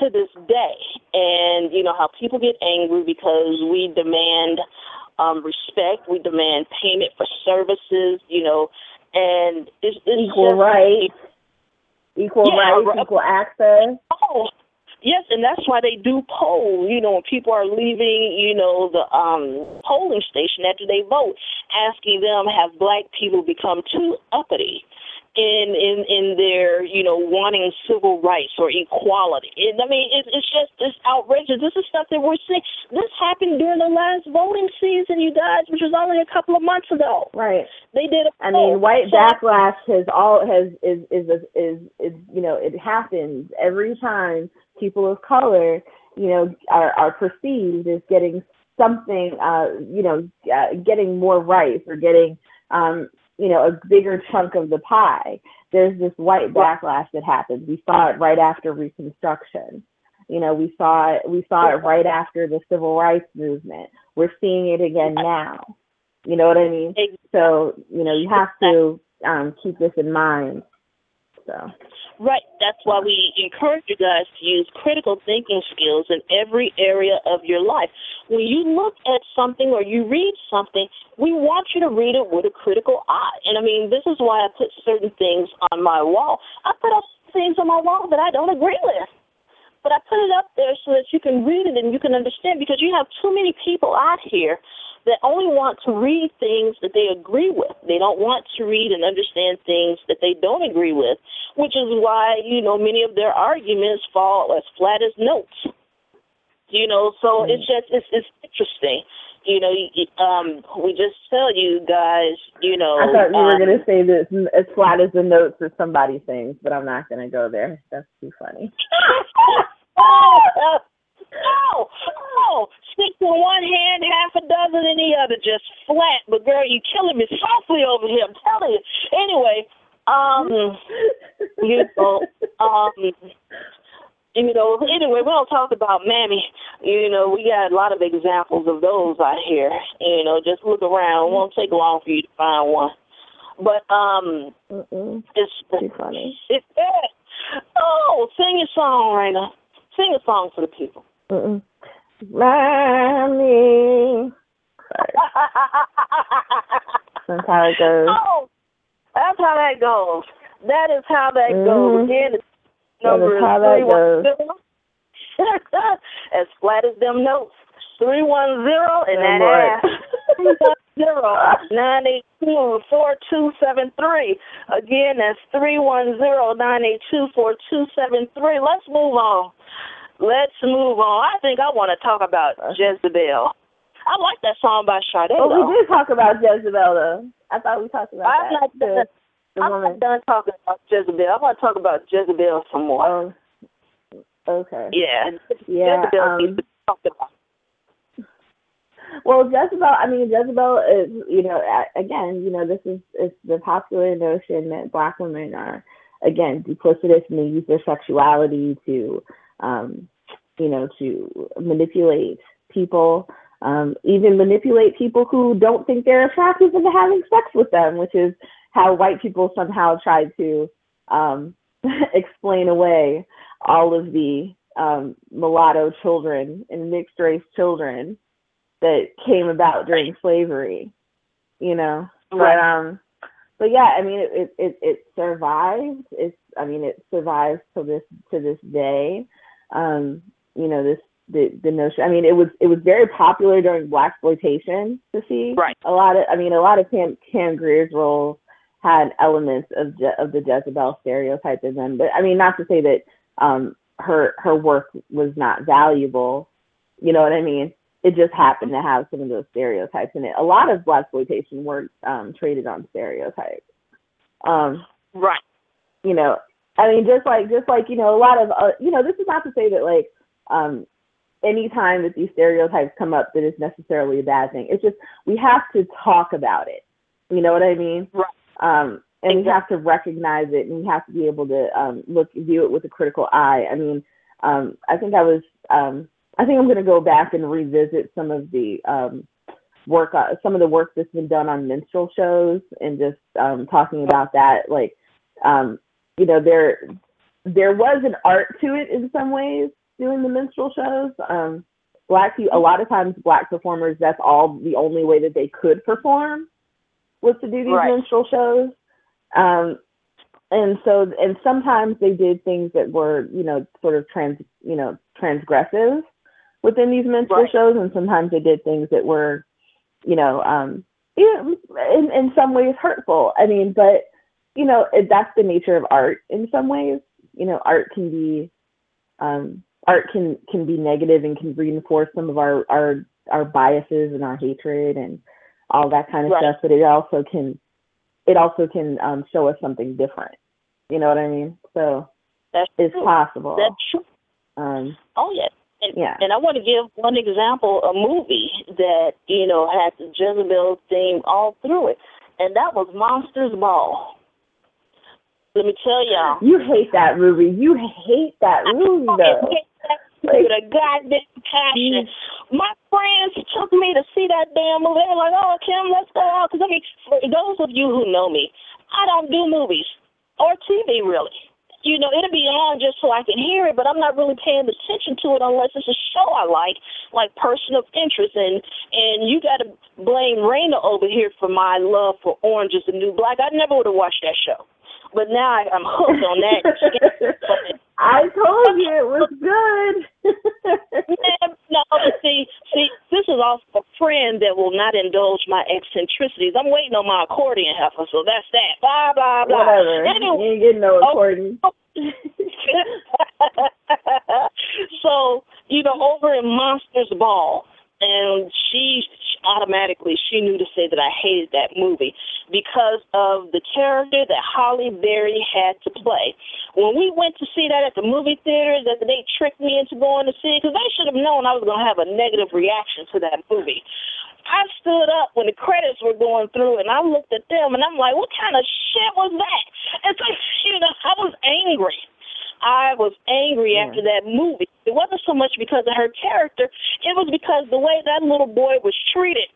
B: to this day. And, you know, how people get angry because we demand um, respect, we demand payment for services, you know, and it's, it's
C: equal rights, equal yeah, rights, equal access.
B: Oh, Yes, and that's why they do poll. You know, when people are leaving, you know, the um polling station after they vote, asking them have black people become too uppity in in in their you know wanting civil rights or equality. It, I mean, it, it's just it's outrageous. This is stuff that we're seeing. This happened during the last voting season, you guys, which was only a couple of months ago.
C: Right.
B: They did.
C: I mean, white so, backlash has all has is is is, is is you know it happens every time people of color you know are are perceived as getting something uh you know uh, getting more rights or getting um you know, a bigger chunk of the pie. There's this white backlash that happens. We saw it right after Reconstruction. You know, we saw it. We saw it right after the Civil Rights Movement. We're seeing it again now. You know what I mean? So you know, you have to um, keep this in mind. So.
B: Right. That's why we encourage you guys to use critical thinking skills in every area of your life. When you look at something or you read something, we want you to read it with a critical eye. And I mean, this is why I put certain things on my wall. I put up things on my wall that I don't agree with. But I put it up there so that you can read it and you can understand because you have too many people out here that only want to read things that they agree with. They don't want to read and understand things that they don't agree with, which is why, you know, many of their arguments fall as flat as notes. You know, so mm. it's just it's it's interesting. You know, um, we just tell you guys, you know.
C: I thought you
B: um,
C: were going to say this as flat as the notes that somebody sings, but I'm not going to go there. That's too funny.
B: oh, stick to one hand, half a dozen in the other, just flat. But girl, you killing me softly over here. I'm telling you. Anyway, um, you know, um, anyway, we don't talk about Mammy. You know, we got a lot of examples of those out here. You know, just look around. It won't take long for you to find one. But um,
C: Mm-mm.
B: it's
C: Too funny.
B: it's oh, sing a song, Raina. Sing a song for the people.
C: Mm-mm. Mommy. That's how it goes.
B: oh, that's how that goes. That is how that
C: Mhm.
B: goes. Again, it's number
C: is how that
B: three one zero. as flat as them notes. Three one zero and that ass. Three one zero nine eight two four two seven three. Again, that's three one zero nine eight two four two seven three. Let's move on. Let's move on. I think I want to talk about Jezebel. I like that song by Sade.
C: Oh,
B: though.
C: we did talk about Jezebel though. I thought we talked about
B: I'm
C: that.
B: not done.
C: the
B: I'm
C: woman.
B: not done talking about Jezebel. I want to talk about Jezebel some more.
C: Oh, okay.
B: yeah,
C: Yeah,
B: Jezebel
C: um,
B: needs to be talked about.
C: Well, Jezebel. I mean, Jezebel is, you know, again, you know, this is it's the popular notion that black women are, again, duplicitous and they use their sexuality to, um, you know, to manipulate people, um, even manipulate people who don't think they're attractive into having sex with them, which is how white people somehow try to um, explain away all of the um, mulatto children and mixed race children that came about during slavery, you know. But um, but yeah, I mean, it it it, survives. It's I mean, it survives to this to this day. Um, you know, this the the notion. I mean, it was it was very popular during blaxploitation to see.
B: Right.
C: A lot of I mean, a lot of Pam Pam Grier's roles had elements of Je- of the Jezebel stereotype in them. But I mean, not to say that um her her work was not valuable. You know what I mean? It just happened to have some of those stereotypes in it. A lot of blaxploitation work um, traded on stereotypes. Um,
B: Right.
C: you know, I mean, just like just like you know, a lot of uh, you know, this is not to say that like um, anytime that these stereotypes come up that is necessarily a bad thing. It's just we have to talk about it. You know what I mean?
B: Right.
C: Um, and we have to recognize it, and we have to be able to um, look view it with a critical eye. I mean, um, I think I was um, I think I'm going to go back and revisit some of the um, work, uh, some of the work that's been done on minstrel shows, and just um, talking about that. Like, um, you know, there there was an art to it in some ways doing the minstrel shows. Um, black a lot of times, black performers, that's all the only way that they could perform was to do these
B: Right.
C: minstrel shows. Um, and so, and sometimes they did things that were, you know, sort of trans, you know, transgressive within these minstrel
B: Right.
C: shows, and sometimes they did things that were, you know, um, in in some ways hurtful. I mean, but you know, that's the nature of art in some ways. You know, art can be, um, art can can be negative and can reinforce some of our our our biases and our hatred and all that kind of
B: Right.
C: stuff. But it also can, it also can um, show us something different. You know what I mean? So
B: That's
C: it's
B: true.
C: possible.
B: That's true.
C: Um,
B: Oh yes. And,
C: Yeah.
B: and I want to give one example, a movie that, you know, had the Jezebel theme all through it. And that was Monsters Ball. Let me tell y'all.
C: you hate that movie. You hate that movie though.
B: With a goddamn passion. My friends took me to see that damn movie. They were like, "Oh, Kim, let's go out." Because I mean, for those of you who know me, I don't do movies or TV really. You know, it'll be on just so I can hear it, but I'm not really paying attention to it unless it's a show I like, like Person of Interest. And and you got to blame Raina over here for my love for Orange is the New Black. I never would have watched that show, but now I, I'm hooked on that.
C: I told you it was good.
B: No, but see, see, this is also a friend that will not indulge my eccentricities. I'm waiting on my accordion heifer, so that's that. Blah blah blah.
C: Whatever.
B: Anyway,
C: You ain't getting no
B: Oh. so you know, over in Monsters Ball, and she automatically she knew to say that I hated that movie because of the character that Halle Berry had to play. When we went to see that at the movie theater, that they tricked me into going to see because they should have known I was going to have a negative reaction to that movie. I stood up when the credits were going through and I looked at them and I'm like, what kind of shit was that? It's like, you know, I was angry. I was angry yeah. after that movie. It wasn't so much because of her character; it was because the way that little boy was treated.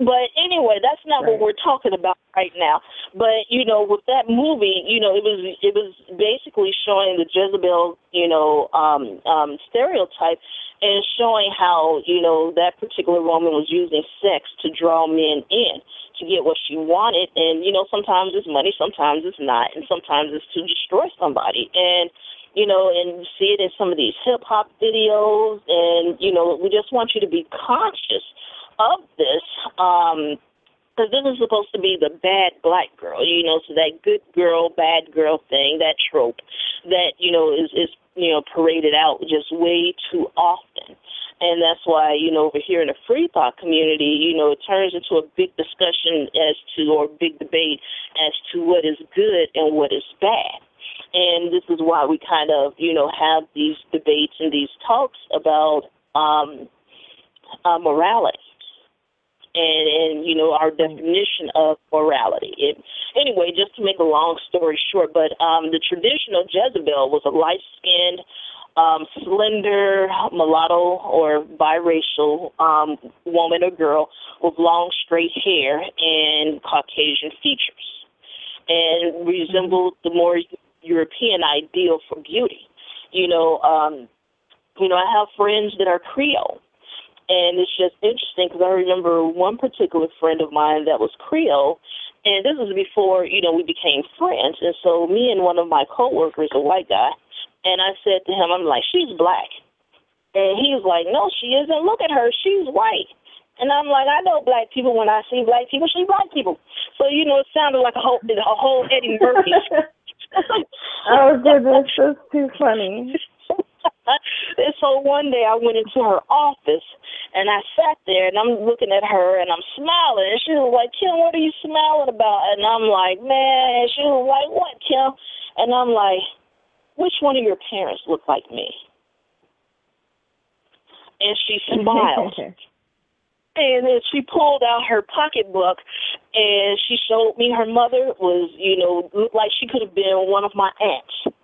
B: But anyway, that's not right. what we're talking about right now. But you know, with that movie, you know, it was it was basically showing the Jezebel, you know, um, um, stereotype, and showing how you know that particular woman was using sex to draw men in to get what she wanted. And, you know, sometimes it's money, sometimes it's not, and sometimes it's to destroy somebody. And, you know, and see it in some of these hip hop videos. And, you know, we just want you to be conscious of this. Um, because this is supposed to be the bad black girl, you know, so that good girl, bad girl thing, that trope that, you know, is, is you know, paraded out just way too often. And that's why, you know, over here in the free thought community, you know, it turns into a big discussion as to, or big debate as to what is good and what is bad. And this is why we kind of, you know, have these debates and these talks about um, uh, morality and and you know our definition of morality. It, anyway, just to make a long story short, but um, the traditional Jezebel was a light skinned um, slender mulatto or biracial um, woman or girl with long straight hair and Caucasian features, and resembled the more European ideal for beauty. You know, um, you know, I have friends that are Creole, and it's just interesting because I remember one particular friend of mine that was Creole, and this was before you know we became friends. And so me and one of my coworkers, a white guy and I said to him, I'm like, she's black. And he was like, no, she isn't. Look at her. She's white. And I'm like, I know black people. When I see black people, she's black people. So, you know, it sounded like a whole, a whole Eddie Murphy.
C: oh, goodness. That's too funny.
B: And so one day I went into her office and I sat there and I'm looking at her and I'm smiling. And she was like, Kim, what are you smiling about? And I'm like, man. And she was like, what, Kim? And I'm like, which one of your parents look like me? And she smiled. and then she pulled out her pocketbook and she showed me her mother was, you know, looked like she could have been one of my aunts.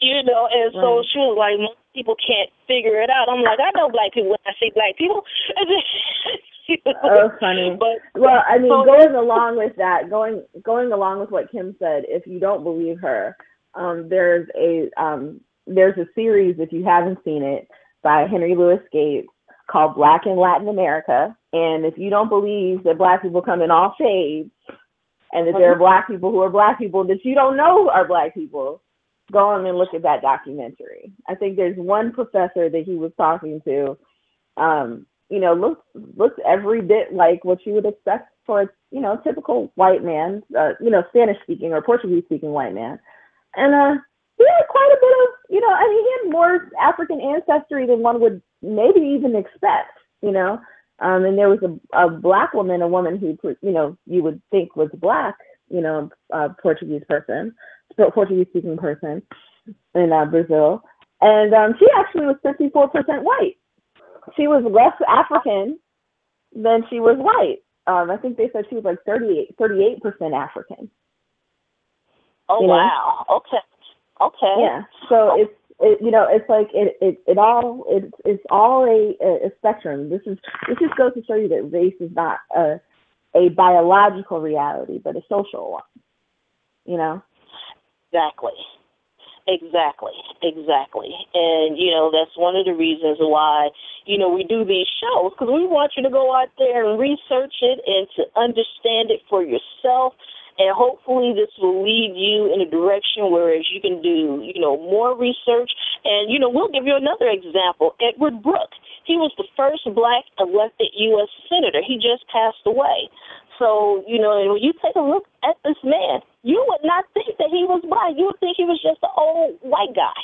B: You know, and so right. she was like, people can't figure it out. I'm like, I know black people when I see black people.
C: oh, funny. But well, I mean, going along with that, going going along with what Kim said, if you don't believe her, um, there's a um, there's a series if you haven't seen it by Henry Louis Gates called Black in Latin America. And if you don't believe that black people come in all shades and that there are black people who are black people that you don't know are black people, go on and look at that documentary. I think there's one professor that he was talking to, um, you know, looks looks every bit like what you would expect for a you know typical white man, uh, you know, Spanish speaking or Portuguese speaking white man and uh, he had quite a bit of, you know, I mean, he had more African ancestry than one would maybe even expect, you know. Um, and there was a, a black woman, a woman who, you know, you would think was black, you know, a Portuguese person, Portuguese speaking person in uh, Brazil. And um, she actually was 54% white. She was less African than she was white. Um, I think they said she was like 38, 38% African.
B: Oh wow. Know? Okay. Okay.
C: Yeah. So it's it, you know it's like it it, it all it's it's all a, a spectrum. This is this just goes to show you that race is not a a biological reality, but a social one. You know.
B: Exactly. Exactly, exactly. And, you know, that's one of the reasons why, you know, we do these shows because we want you to go out there and research it and to understand it for yourself and hopefully this will lead you in a direction whereas you can do, you know, more research. And, you know, we'll give you another example. Edward Brooke. He was the first black elected U.S. Senator. He just passed away. So, you know, when you take a look at this man, you would not think that he was black. You would think he was just an old white guy.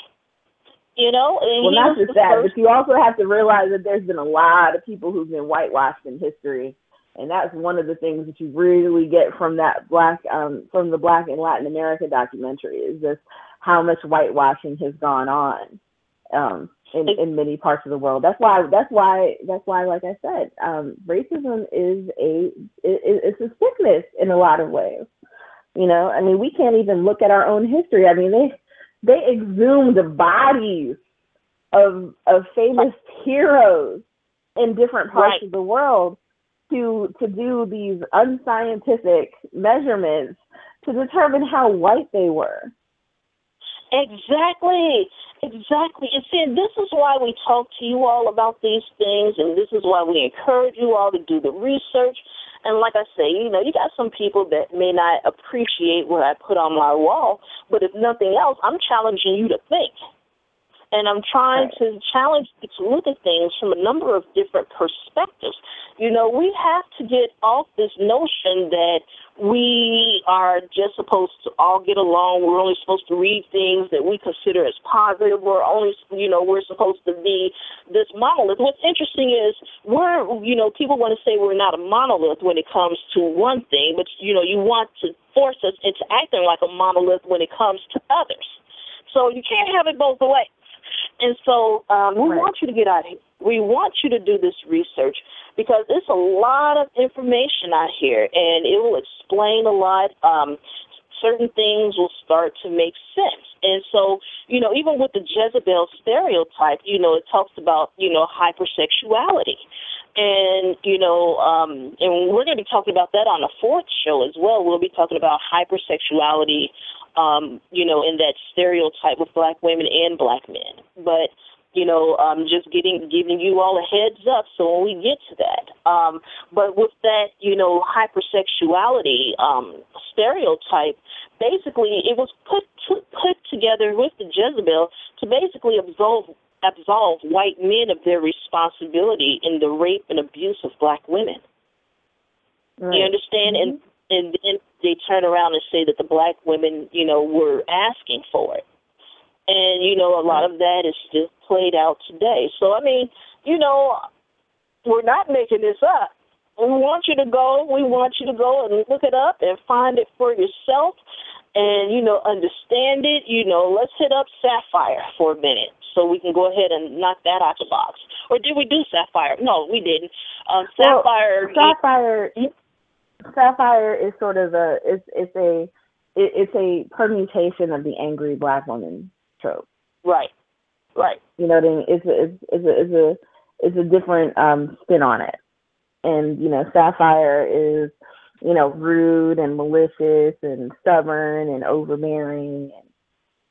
B: You know? And
C: well, not just that, but you also have to realize that there's been a lot of people who've been whitewashed in history and that's one of the things that you really get from that black um, from the black in latin america documentary is just how much whitewashing has gone on um, in, in many parts of the world that's why that's why that's why like i said um, racism is a it, it's a sickness in a lot of ways you know i mean we can't even look at our own history i mean they they exhumed the bodies of of famous heroes in different parts
B: Right.
C: of the world to to do these unscientific measurements to determine how white they were.
B: Exactly, exactly. And see, this is why we talk to you all about these things, and this is why we encourage you all to do the research. And like I say, you know, you got some people that may not appreciate what I put on my wall, but if nothing else, I'm challenging you to think. And I'm trying
C: Right.
B: to challenge you to look at things from a number of different perspectives. You know, we have to get off this notion that we are just supposed to all get along. We're only supposed to read things that we consider as positive. We're only, you know, we're supposed to be this monolith. What's interesting is we're, you know, people want to say we're not a monolith when it comes to one thing, but, you know, you want to force us into acting like a monolith when it comes to others. So you can't have it both ways. And so um, we
C: Right.
B: want you to get out here. We want you to do this research because there's a lot of information out here, and it will explain a lot. Um, certain things will start to make sense. And so, you know, even with the Jezebel stereotype, you know, it talks about, you know, hypersexuality. And, you know, um, and we're going to be talking about that on the fourth show as well. We'll be talking about hypersexuality, um, you know, in that stereotype with black women and black men. But, you know, um, just getting giving you all a heads up so when we get to that. Um, but with that, you know, hypersexuality um, stereotype, basically it was put to, put together with the Jezebel to basically absolve absolve white men of their responsibility in the rape and abuse of black women.
C: Right.
B: You understand? And and then they turn around and say that the black women, you know, were asking for it. And, you know, a lot of that is still played out today. So I mean, you know, we're not making this up. We want you to go, we want you to go and look it up and find it for yourself and, you know, understand it. You know, let's hit up Sapphire for a minute so we can go ahead and knock that out the box. Or did we do Sapphire? No, we didn't. Um,
C: Well,
B: Sapphire.
C: Sapphire
B: Yeah.
C: Sapphire is sort of a it's it's a it, it's a permutation of the angry black woman trope.
B: Right. Right.
C: You know what I mean? It's a it's, it's a it's a it's a different um spin on it. And you know, Sapphire is you know rude and malicious and stubborn and overbearing and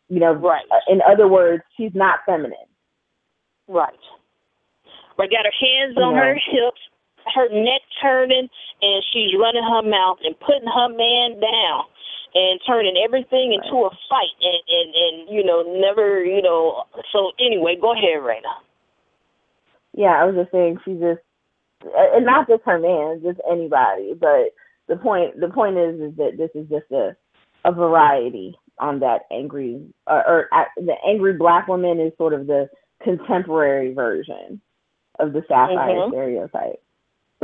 C: you know
B: Right.
C: in other words, she's not feminine.
B: Right. Right. Got her hands on
C: Yeah.
B: her hips, her neck turning, and she's running her mouth and putting her man down and turning everything into a fight and, and, and you know, never, you know. So, anyway, go ahead, Raina.
C: Yeah, I was just saying she just and not just her man, just anybody. But the point the point is is that this is just a a variety on that angry or, or uh, the angry black woman is sort of the contemporary version of the sapphire
B: Mhm.
C: stereotype.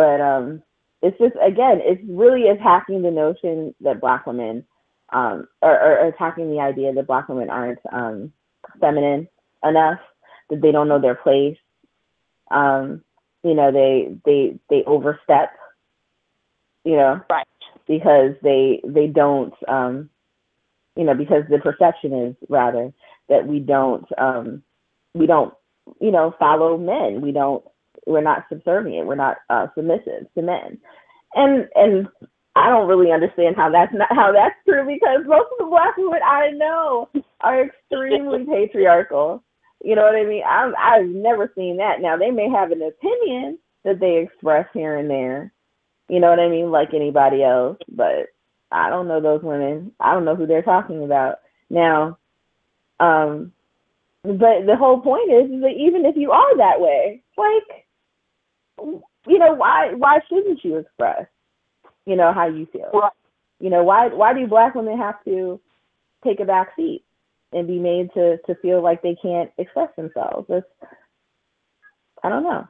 C: But um it's just again, it's really attacking the notion that black women um or, or attacking the idea that black women aren't um feminine enough, that they don't know their place. Um, you know, they they they overstep, you know,
B: Right.
C: because they they don't um you know, because the perception is rather that we don't um we don't, you know, follow men. We don't we're not subservient, we're not uh submissive to men. And and I don't really understand how that's not how that's true because most of the black women I know are extremely patriarchal. You know what I mean? I've I've never seen that. Now they may have an opinion that they express here and there. You know what I mean? Like anybody else, but I don't know those women. I don't know who they're talking about. Now, um but the whole point is, is that even if you are that way, like you know, why why shouldn't you express, you know, how you feel?
B: Right.
C: You know, why why do black women have to take a back seat and be made to to feel like they can't express themselves? It's, I don't know.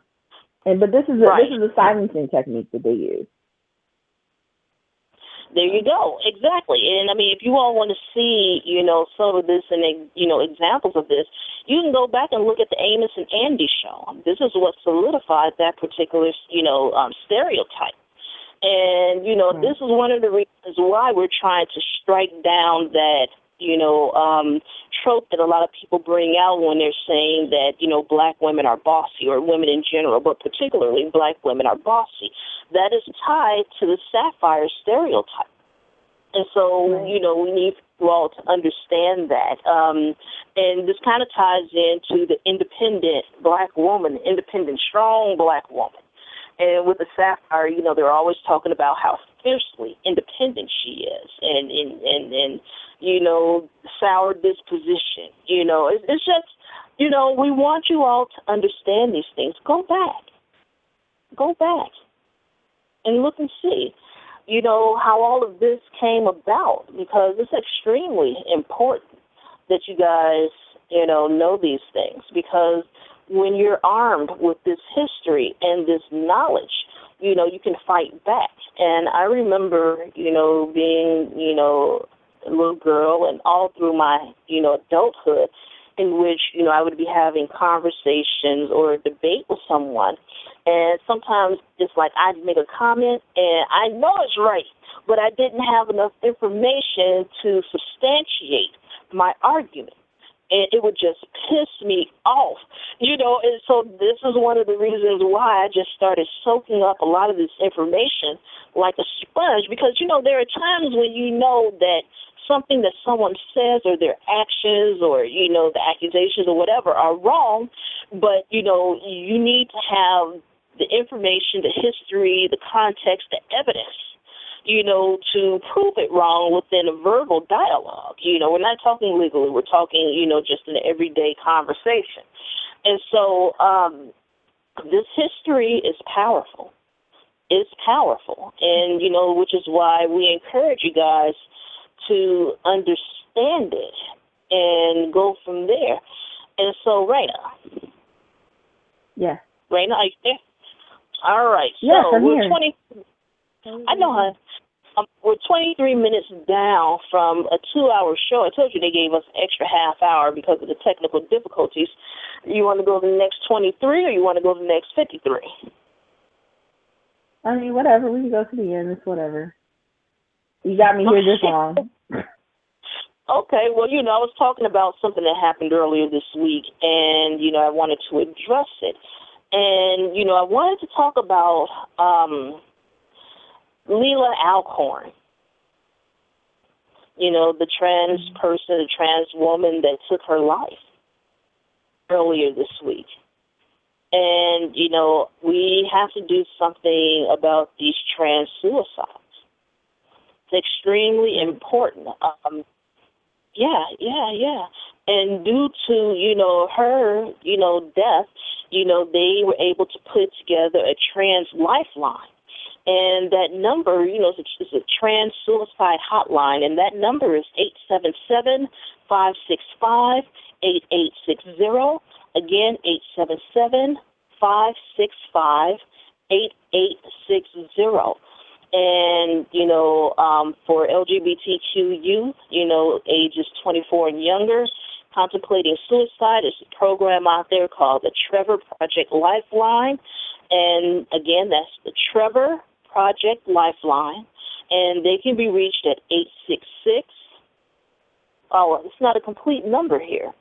C: And but this is a,
B: Right.
C: this is a silencing technique that they use.
B: There you go. Exactly. And I mean, if you all want to see, you know, some of this and you know examples of this, you can go back and look at the Amos and Andy show. This is what solidified that particular, you know, um, stereotype. And you know,
C: Right.
B: this is one of the reasons why we're trying to strike down that you know, um, trope that a lot of people bring out when they're saying that, you know, black women are bossy or women in general, but particularly black women are bossy. That is tied to the sapphire stereotype. And so, you know, we need you all to understand that. Um, and this kind of ties into the independent black woman, independent, strong black woman. And with the sapphire, you know, they're always talking about how fiercely independent she is, and and and, and you know, sour disposition. You know, it's, it's just, you know, we want you all to understand these things. Go back, go back, and look and see you know, how all of this came about because it's extremely important that you guys, you know, know these things because when you're armed with this history and this knowledge, you know, you can fight back. And I remember, you know, being, you know, a little girl and all through my, you know, adulthood in which, you know, I would be having conversations or a debate with someone and sometimes it's like I'd make a comment and I know it's right, but I didn't have enough information to substantiate my argument. And it would just piss me off, you know. And so this is one of the reasons why I just started soaking up a lot of this information like a sponge, because you know there are times when you know that something that someone says or their actions or you know the accusations or whatever are wrong, but you know you need to have the information, the history, the context, the evidence, you know, to prove it wrong within a verbal dialogue. You know, we're not talking legally, we're talking, you know, just an everyday conversation. And so um, this history is powerful. It's powerful. And, you know, which is why we encourage you guys to understand it and go from there. And so, Raina.
C: Yeah.
B: Raina, are you there? All right.
C: Yes,
B: so
C: I'm
B: we're
C: here.
B: 20. I know, hon. Um, we're 23 minutes down from a two-hour show. I told you they gave us an extra half hour because of the technical difficulties. You want to go to the next 23, or you want to go to the next 53?
C: I mean, whatever. We can go to the end. It's whatever. You got me here this long.
B: Okay, well, you know, I was talking about something that happened earlier this week, and you know, I wanted to address it. And, you know, I wanted to talk about um, Leelah Alcorn. You know, the trans
C: Mm-hmm.
B: person, the trans woman that took her life earlier this week. And, you know, we have to do something about these trans suicides. It's extremely important. Um, yeah, yeah, yeah. And due to, you know, her, you know, death, you know, they were able to put together a trans lifeline. And that number, you know, is a, a trans suicide hotline, and that number is eight seven seven five six five eight eight six zero. Again, eight seven seven five six five eight eight six zero. And you know, um, for LGBTQ youth, you know, ages 24 and younger, contemplating suicide. There's a program out there called the Trevor Project Lifeline. And again, that's the Trevor Project Lifeline. And they can be reached at 866. Oh, it's not a complete number here.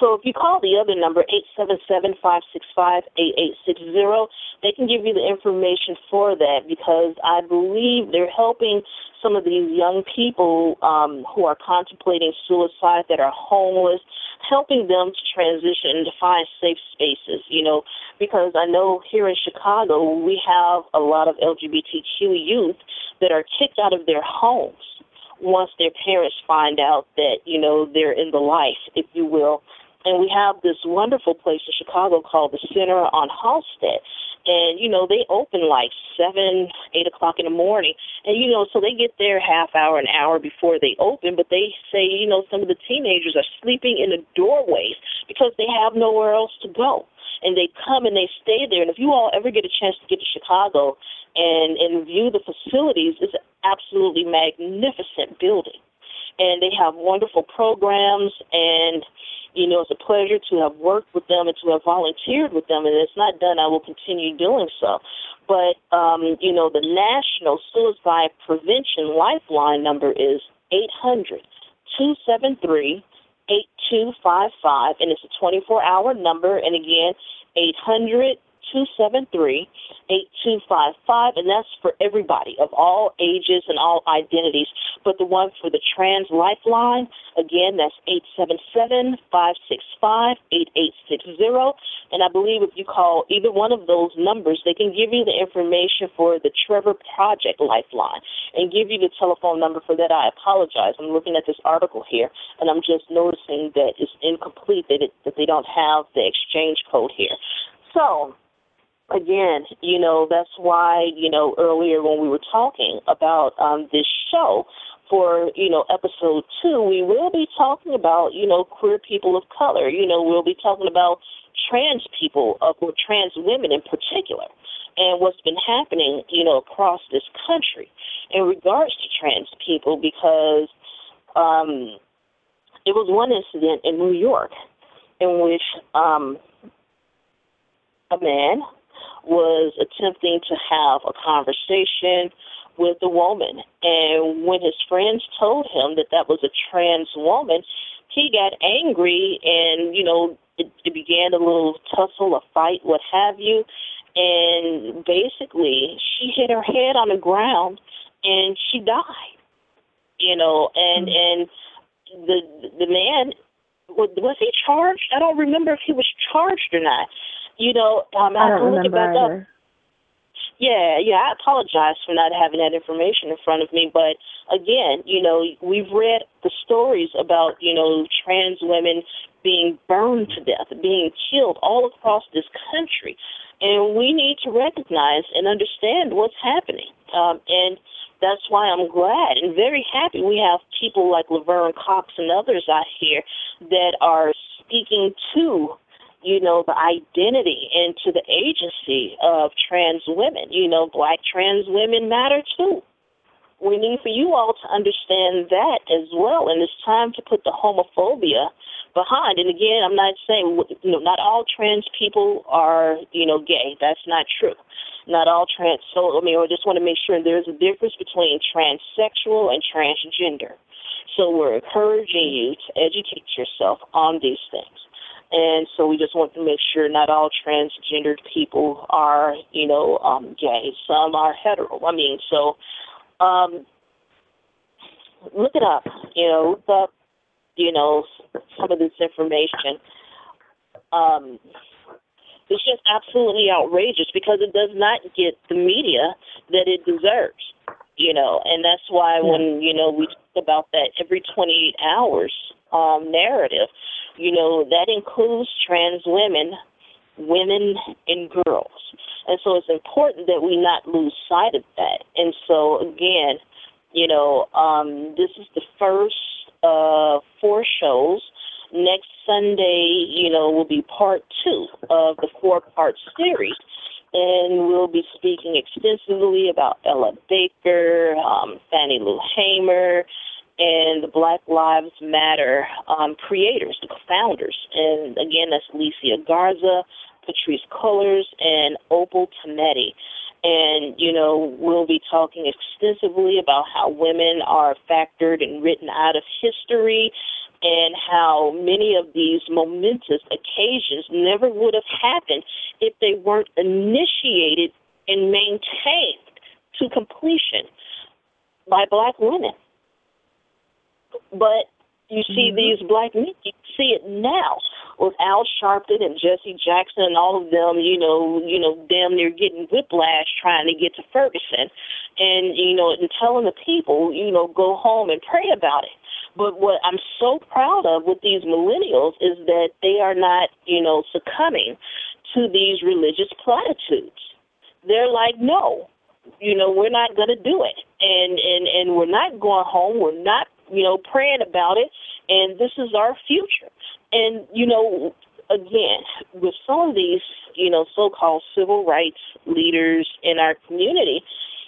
B: So if you call the other number, 877-565-8860, they can give you the information for that because I believe they're helping some of these young people um, who are contemplating suicide that are homeless, helping them to transition to find safe spaces, you know, because I know here in Chicago we have a lot of LGBTQ youth that are kicked out of their homes once their parents find out that, you know, they're in the life, if you will. And we have this wonderful place in Chicago called the Center on Halsted. And, you know, they open like 7, 8 o'clock in the morning. And, you know, so they get there half hour, an hour before they open. But they say, you know, some of the teenagers are sleeping in the doorways because they have nowhere else to go. And they come and they stay there. And if you all ever get a chance to get to Chicago and, and view the facilities, it's an absolutely magnificent building. And they have wonderful programs and you know, it's a pleasure to have worked with them and to have volunteered with them. And it's not done, I will continue doing so. But, um, you know, the National Suicide Prevention Lifeline number is 800 273 8255, and it's a 24 hour number. And again, 800 273 8255, and that's for everybody of all ages and all identities. But the one for the Trans Lifeline, again, that's 877 565 8860. And I believe if you call either one of those numbers, they can give you the information for the Trevor Project Lifeline and give you the telephone number for that. I apologize. I'm looking at this article here, and I'm just noticing that it's incomplete, that, it, that they don't have the exchange code here. So, again, you know, that's why, you know, earlier when we were talking about um, this show, for, you know, episode two, we will be talking about, you know, queer people of color. You know, we'll be talking about trans people, uh, or trans women in particular, and what's been happening, you know, across this country in regards to trans people because um, it was one incident in New York in which um, a man was attempting to have a conversation with a woman. And when his friends told him that that was a trans woman, he got angry and, you know, it, it began a little tussle, a fight, what have you. And basically, she hit her head on the ground and she died. You know, and mm-hmm. and the the man was, was he charged? I don't remember if he was charged or not. You know, um,
C: I, I don't remember either. Up.
B: Yeah, yeah, I apologize for not having that information in front of me, but again, you know, we've read the stories about, you know, trans women being burned to death, being killed all across this country. And we need to recognize and understand what's happening. Um, and that's why I'm glad and very happy we have people like Laverne Cox and others out here that are speaking to you know, the identity and to the agency of trans women. You know, black trans women matter too. We need for you all to understand that as well. And it's time to put the homophobia behind. And again, I'm not saying, you know, not all trans people are, you know, gay. That's not true. Not all trans, so, I mean, I just want to make sure there's a difference between transsexual and transgender. So we're encouraging you to educate yourself on these things. And so we just want to make sure not all transgendered people are, you know, um, gay. Some are hetero. I mean, so um, look it up. You know, look up, you know, some of this information. Um, it's just absolutely outrageous because it does not get the media that it deserves. You know, and that's why when you know we talk about that every 28 hours um, narrative you know, that includes trans women, women, and girls. And so it's important that we not lose sight of that. And so, again, you know, um, this is the first uh, four shows. Next Sunday, you know, will be part two of the four part series. And we'll be speaking extensively about Ella Baker, um, Fannie Lou Hamer, and the Black Lives Matter um, creators, the founders. And again, that's Alicia Garza, Patrisse Cullors, and Opal Tometi. And, you know, we'll be talking extensively about how women are factored and written out of history and how many of these momentous occasions never would have happened if they weren't initiated and maintained to completion by black women. But you see mm-hmm. these black men, you see it now with Al Sharpton and Jesse Jackson and all of them, you know, you know, damn near getting whiplash trying to get to Ferguson and, you know, and telling the people, you know, go home and pray about it. But what I'm so proud of with these millennials is that they are not, you know, succumbing to these religious platitudes. They're like, no, you know, we're not going to do it, and and and we're not going home. We're not you know, praying about it, and this is our future. And, you know, again, with some of these, you know, so called civil rights leaders in our community,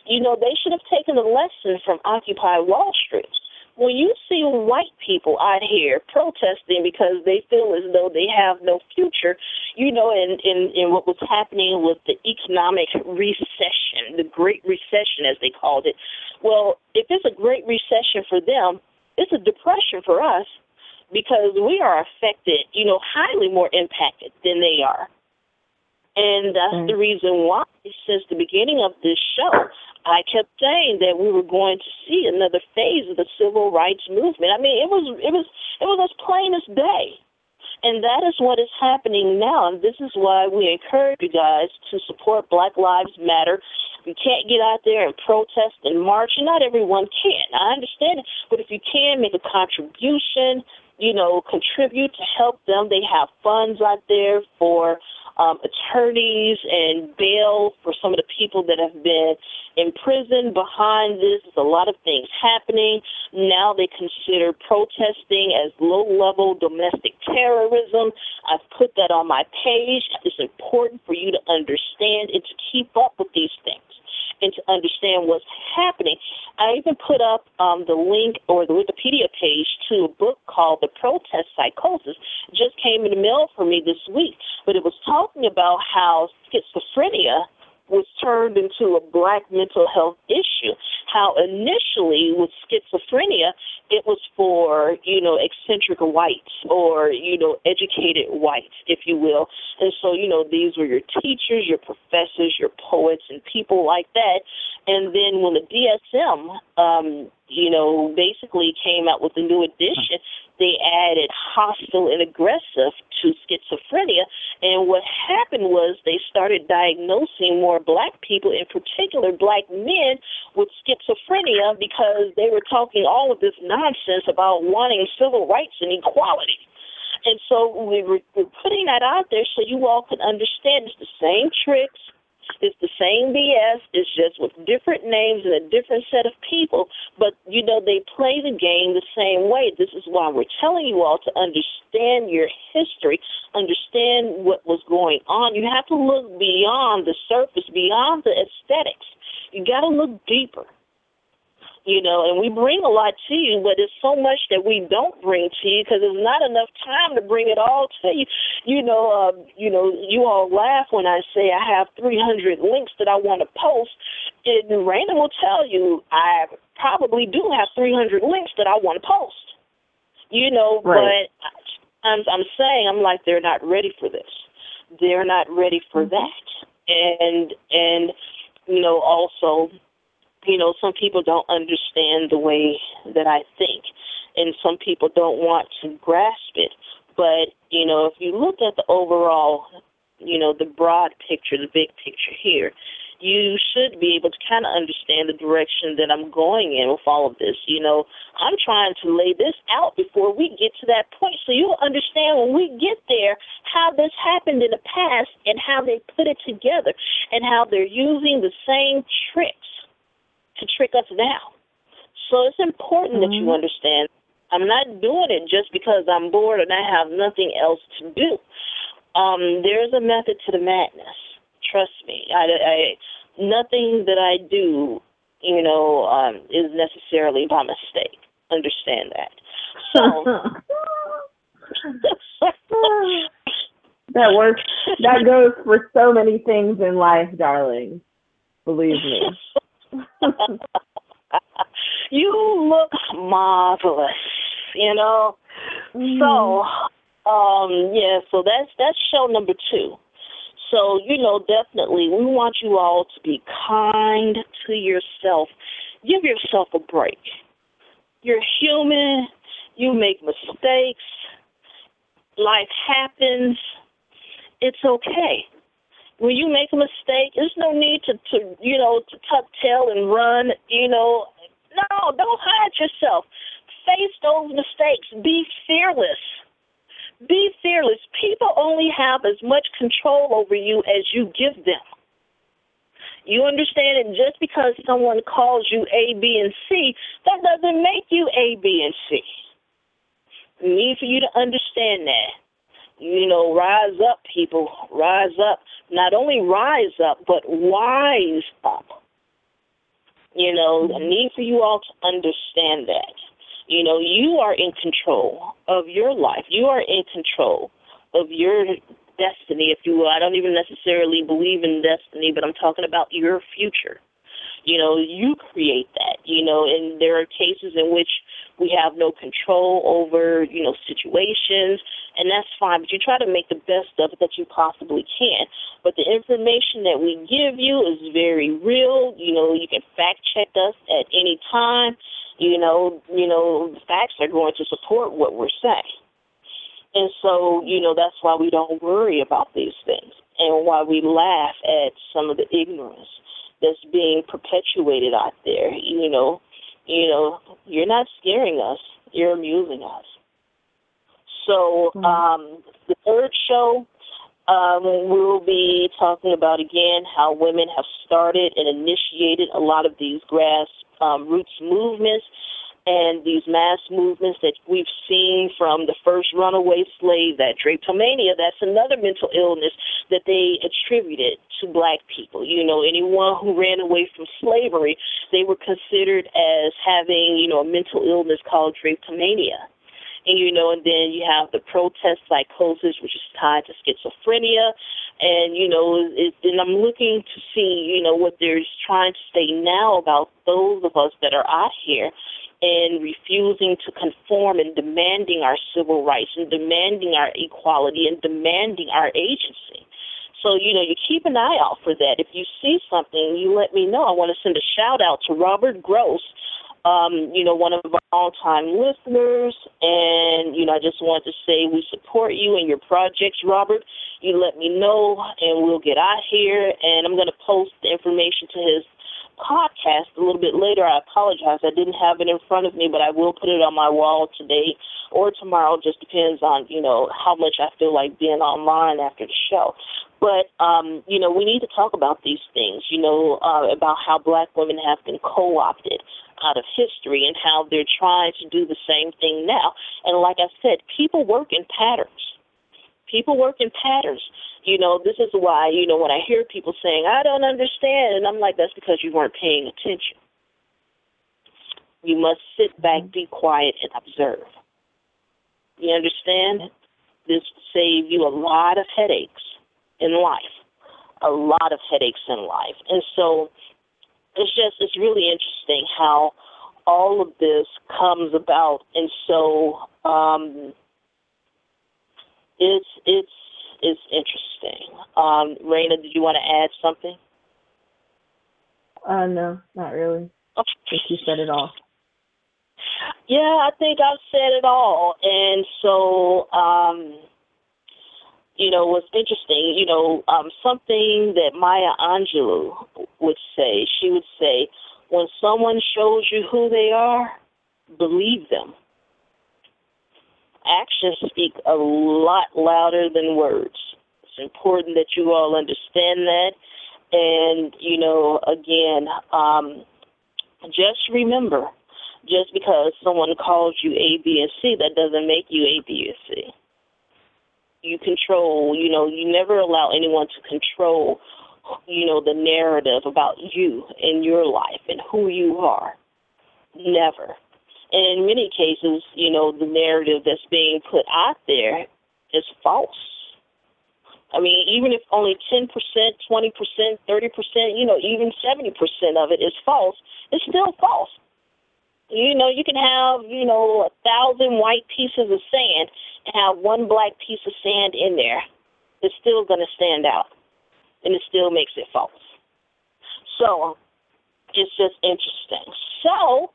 B: you know, they should have taken a lesson from Occupy Wall Street. When you see white people out here protesting because they feel as though they have no future, you know, in, in, in what was happening with the economic recession, the Great Recession as they called it, well, if it's a great recession for them, it's a depression for us because we are affected, you know, highly more impacted than they are. And that's mm. the reason why, since the beginning of this show, I kept saying that we were going to see another phase of the civil rights movement. I mean, it was it was it was as plain as day. And that is what is happening now. And this is why we encourage you guys to support Black Lives Matter. You can't get out there and protest and march, and not everyone can. I understand it. But if you can make a contribution, you know, contribute to help them, they have funds out there for um, attorneys and bail for some of the people that have been imprisoned behind this. There's a lot of things happening. Now they consider protesting as low level domestic terrorism. I've put that on my page. It's important for you to understand and to keep up with these things and to understand what's happening. I even put up um, the link or the Wikipedia page to a book called The Protest Psychosis. It just came in the mail for me this week, but it was talking about how schizophrenia was turned into a black mental health issue. How initially with schizophrenia, it was for, you know, eccentric whites or, you know, educated whites, if you will. And so, you know, these were your teachers, your professors, your poets, and people like that. And then when the DSM, um, you know, basically came out with the new edition, they added hostile and aggressive to schizophrenia. And what happened was they started diagnosing more black people, in particular black men, with schizophrenia because they were talking all of this nonsense about wanting civil rights and equality. And so we were, putting that out there so you all can understand it's the same tricks, it's the same BS. It's just with different names and a different set of people. But, you know, they play the game the same way. This is why we're telling you all to understand your history, understand what was going on. You have to look beyond the surface, beyond the aesthetics. You got to look deeper you know, and we bring a lot to you, but it's so much that we don't bring to you because there's not enough time to bring it all to you. You know, uh, you know, you all laugh when I say I have 300 links that I want to post. And Raina will tell you I probably do have 300 links that I want to post. You know, right. but I'm I'm saying I'm like they're not ready for this. They're not ready for mm-hmm. that. And and you know also you know, some people don't understand the way that I think, and some people don't want to grasp it. But, you know, if you look at the overall, you know, the broad picture, the big picture here, you should be able to kind of understand the direction that I'm going in with all of this. You know, I'm trying to lay this out before we get to that point so you'll understand when we get there how this happened in the past and how they put it together and how they're using the same tricks to trick us now. So it's important mm-hmm. that you mm-hmm. understand. I'm not doing it just because I'm bored and I have nothing else to do. Um, there's a method to the madness. Trust me. I, I nothing that I do, you know, um, is necessarily by mistake. Understand that. So.
C: that works. That goes for so many things in life, darling. Believe me.
B: you look marvelous, you know. Mm. So, um, yeah, so that's that's show number two. So, you know, definitely we want you all to be kind to yourself. Give yourself a break. You're human, you make mistakes, life happens. It's okay when you make a mistake, there's no need to, to you know, to tuck tail and run, you know. No, don't hide yourself. Face those mistakes. Be fearless. Be fearless. People only have as much control over you as you give them. You understand it just because someone calls you A, B, and C, that doesn't make you A, B, and C. Need for you to understand that. You know, rise up, people. Rise up not only rise up, but wise up. You know, I mm-hmm. need for you all to understand that. You know, you are in control of your life. You are in control of your destiny, if you will. I don't even necessarily believe in destiny, but I'm talking about your future. You know, you create that, you know, and there are cases in which we have no control over, you know, situations, and that's fine, but you try to make the best of it that you possibly can. But the information that we give you is very real. You know, you can fact check us at any time. You know, you know, facts are going to support what we're saying. And so, you know, that's why we don't worry about these things and why we laugh at some of the ignorance that's being perpetuated out there. You know, you know, you're not scaring us, you're amusing us. So, mm-hmm. um, the third show, um, we'll be talking about again how women have started and initiated a lot of these grassroots um, movements and these mass movements that we've seen from the first runaway slave, that drapetomania, that's another mental illness that they attributed to black people. You know, anyone who ran away from slavery, they were considered as having, you know, a mental illness called drapetomania. And, you know, and then you have the protest psychosis, which is tied to schizophrenia. And, you know, it, and I'm looking to see, you know, what they're trying to say now about those of us that are out here and refusing to conform and demanding our civil rights and demanding our equality and demanding our agency. So, you know, you keep an eye out for that. If you see something, you let me know. I want to send a shout out to Robert Gross, um, you know, one of our all-time listeners. And, you know, I just want to say we support you and your projects, Robert. You let me know, and we'll get out here. And I'm going to post the information to his podcast a little bit later. I apologize. I didn't have it in front of me, but I will put it on my wall today or tomorrow. Just depends on, you know, how much I feel like being online after the show. But, um, you know, we need to talk about these things, you know, uh, about how black women have been co opted out of history and how they're trying to do the same thing now. And like I said, people work in patterns. People work in patterns. You know, this is why, you know, when I hear people saying, I don't understand, and I'm like, that's because you weren't paying attention. You must sit back, be quiet, and observe. You understand? This will save you a lot of headaches in life, a lot of headaches in life. And so it's just, it's really interesting how all of this comes about. And so um, it's, it's, is interesting. Um, Raina, did you want to add something?
C: Uh, no, not really. Okay. I think you said it all.
B: Yeah, I think I've said it all. And so, um, you know, what's interesting, you know, um, something that Maya Angelou would say, she would say, when someone shows you who they are, believe them actions speak a lot louder than words. It's important that you all understand that. And, you know, again, um, just remember just because someone calls you A, B, and C, that doesn't make you A, B, and C. You control, you know, you never allow anyone to control, you know, the narrative about you and your life and who you are. Never. And in many cases, you know, the narrative that's being put out there is false. I mean, even if only 10%, 20%, 30%, you know, even 70% of it is false, it's still false. You know, you can have, you know, a thousand white pieces of sand and have one black piece of sand in there. It's still going to stand out, and it still makes it false. So, it's just interesting. So,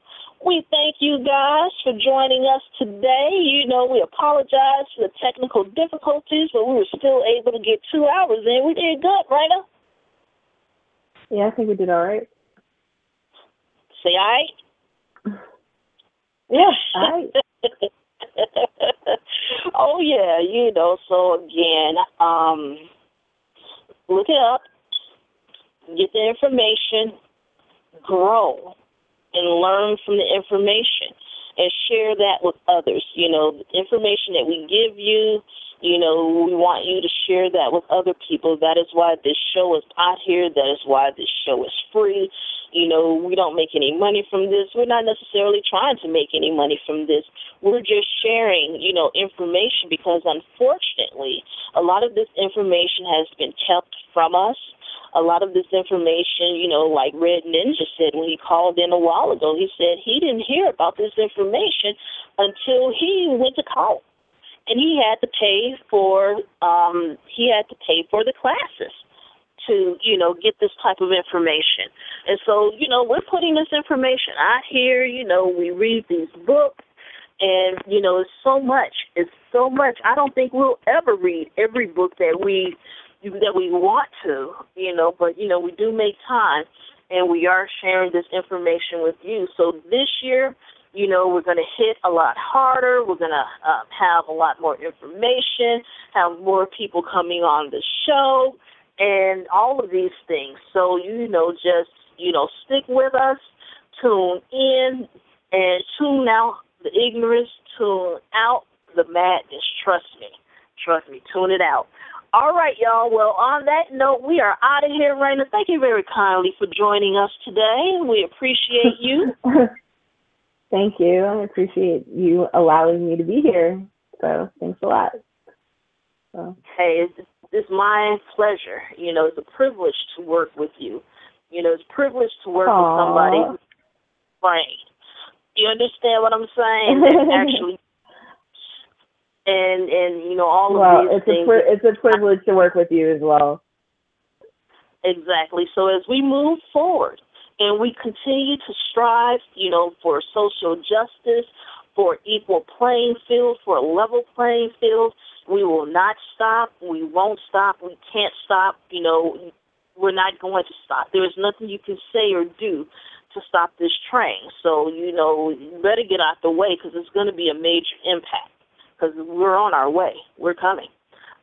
B: we thank you guys for joining us today. You know, we apologize for the technical difficulties, but we were still able to get two hours in. We did good, right?
C: Yeah, I think we did all right.
B: Say all right?
C: Yeah, all right.
B: oh yeah, you know, so again, um look it up, get the information, grow and learn from the information and share that with others. You know, the information that we give you, you know, we want you to share that with other people. That is why this show is out here. That is why this show is free. You know, we don't make any money from this. We're not necessarily trying to make any money from this. We're just sharing, you know, information because unfortunately, a lot of this information has been kept from us a lot of this information, you know, like Red Ninja said when he called in a while ago, he said he didn't hear about this information until he went to college. And he had to pay for um he had to pay for the classes to, you know, get this type of information. And so, you know, we're putting this information out here, you know, we read these books and, you know, it's so much. It's so much. I don't think we'll ever read every book that we that we want to, you know, but you know, we do make time and we are sharing this information with you. So this year, you know, we're going to hit a lot harder. We're going to um, have a lot more information, have more people coming on the show, and all of these things. So, you know, just, you know, stick with us, tune in, and tune out the ignorance, tune out the madness. Trust me. Trust me. Tune it out. All right, y'all. Well, on that note, we are out of here, Raina. Thank you very kindly for joining us today. We appreciate you.
C: Thank you. I appreciate you allowing me to be here. So thanks a lot.
B: So. Hey, it's, it's my pleasure. You know, it's a privilege to work with you. You know, it's a privilege to work Aww. with somebody brain. You understand what I'm saying? actually and and you know all
C: well,
B: of these
C: it's
B: things.
C: A pri- it's a privilege to work with you as well.
B: Exactly. So as we move forward and we continue to strive, you know, for social justice, for equal playing field, for a level playing field, we will not stop. We won't stop. We can't stop. You know, we're not going to stop. There is nothing you can say or do to stop this train. So, you know, you better get out the way because it's going to be a major impact because we're on our way. We're coming.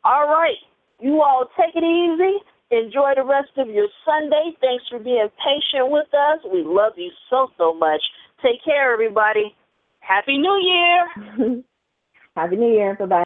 B: All right. You all take it easy. Enjoy the rest of your Sunday. Thanks for being patient with us. We love you so, so much. Take care, everybody. Happy New Year.
C: Happy New Year. Bye bye.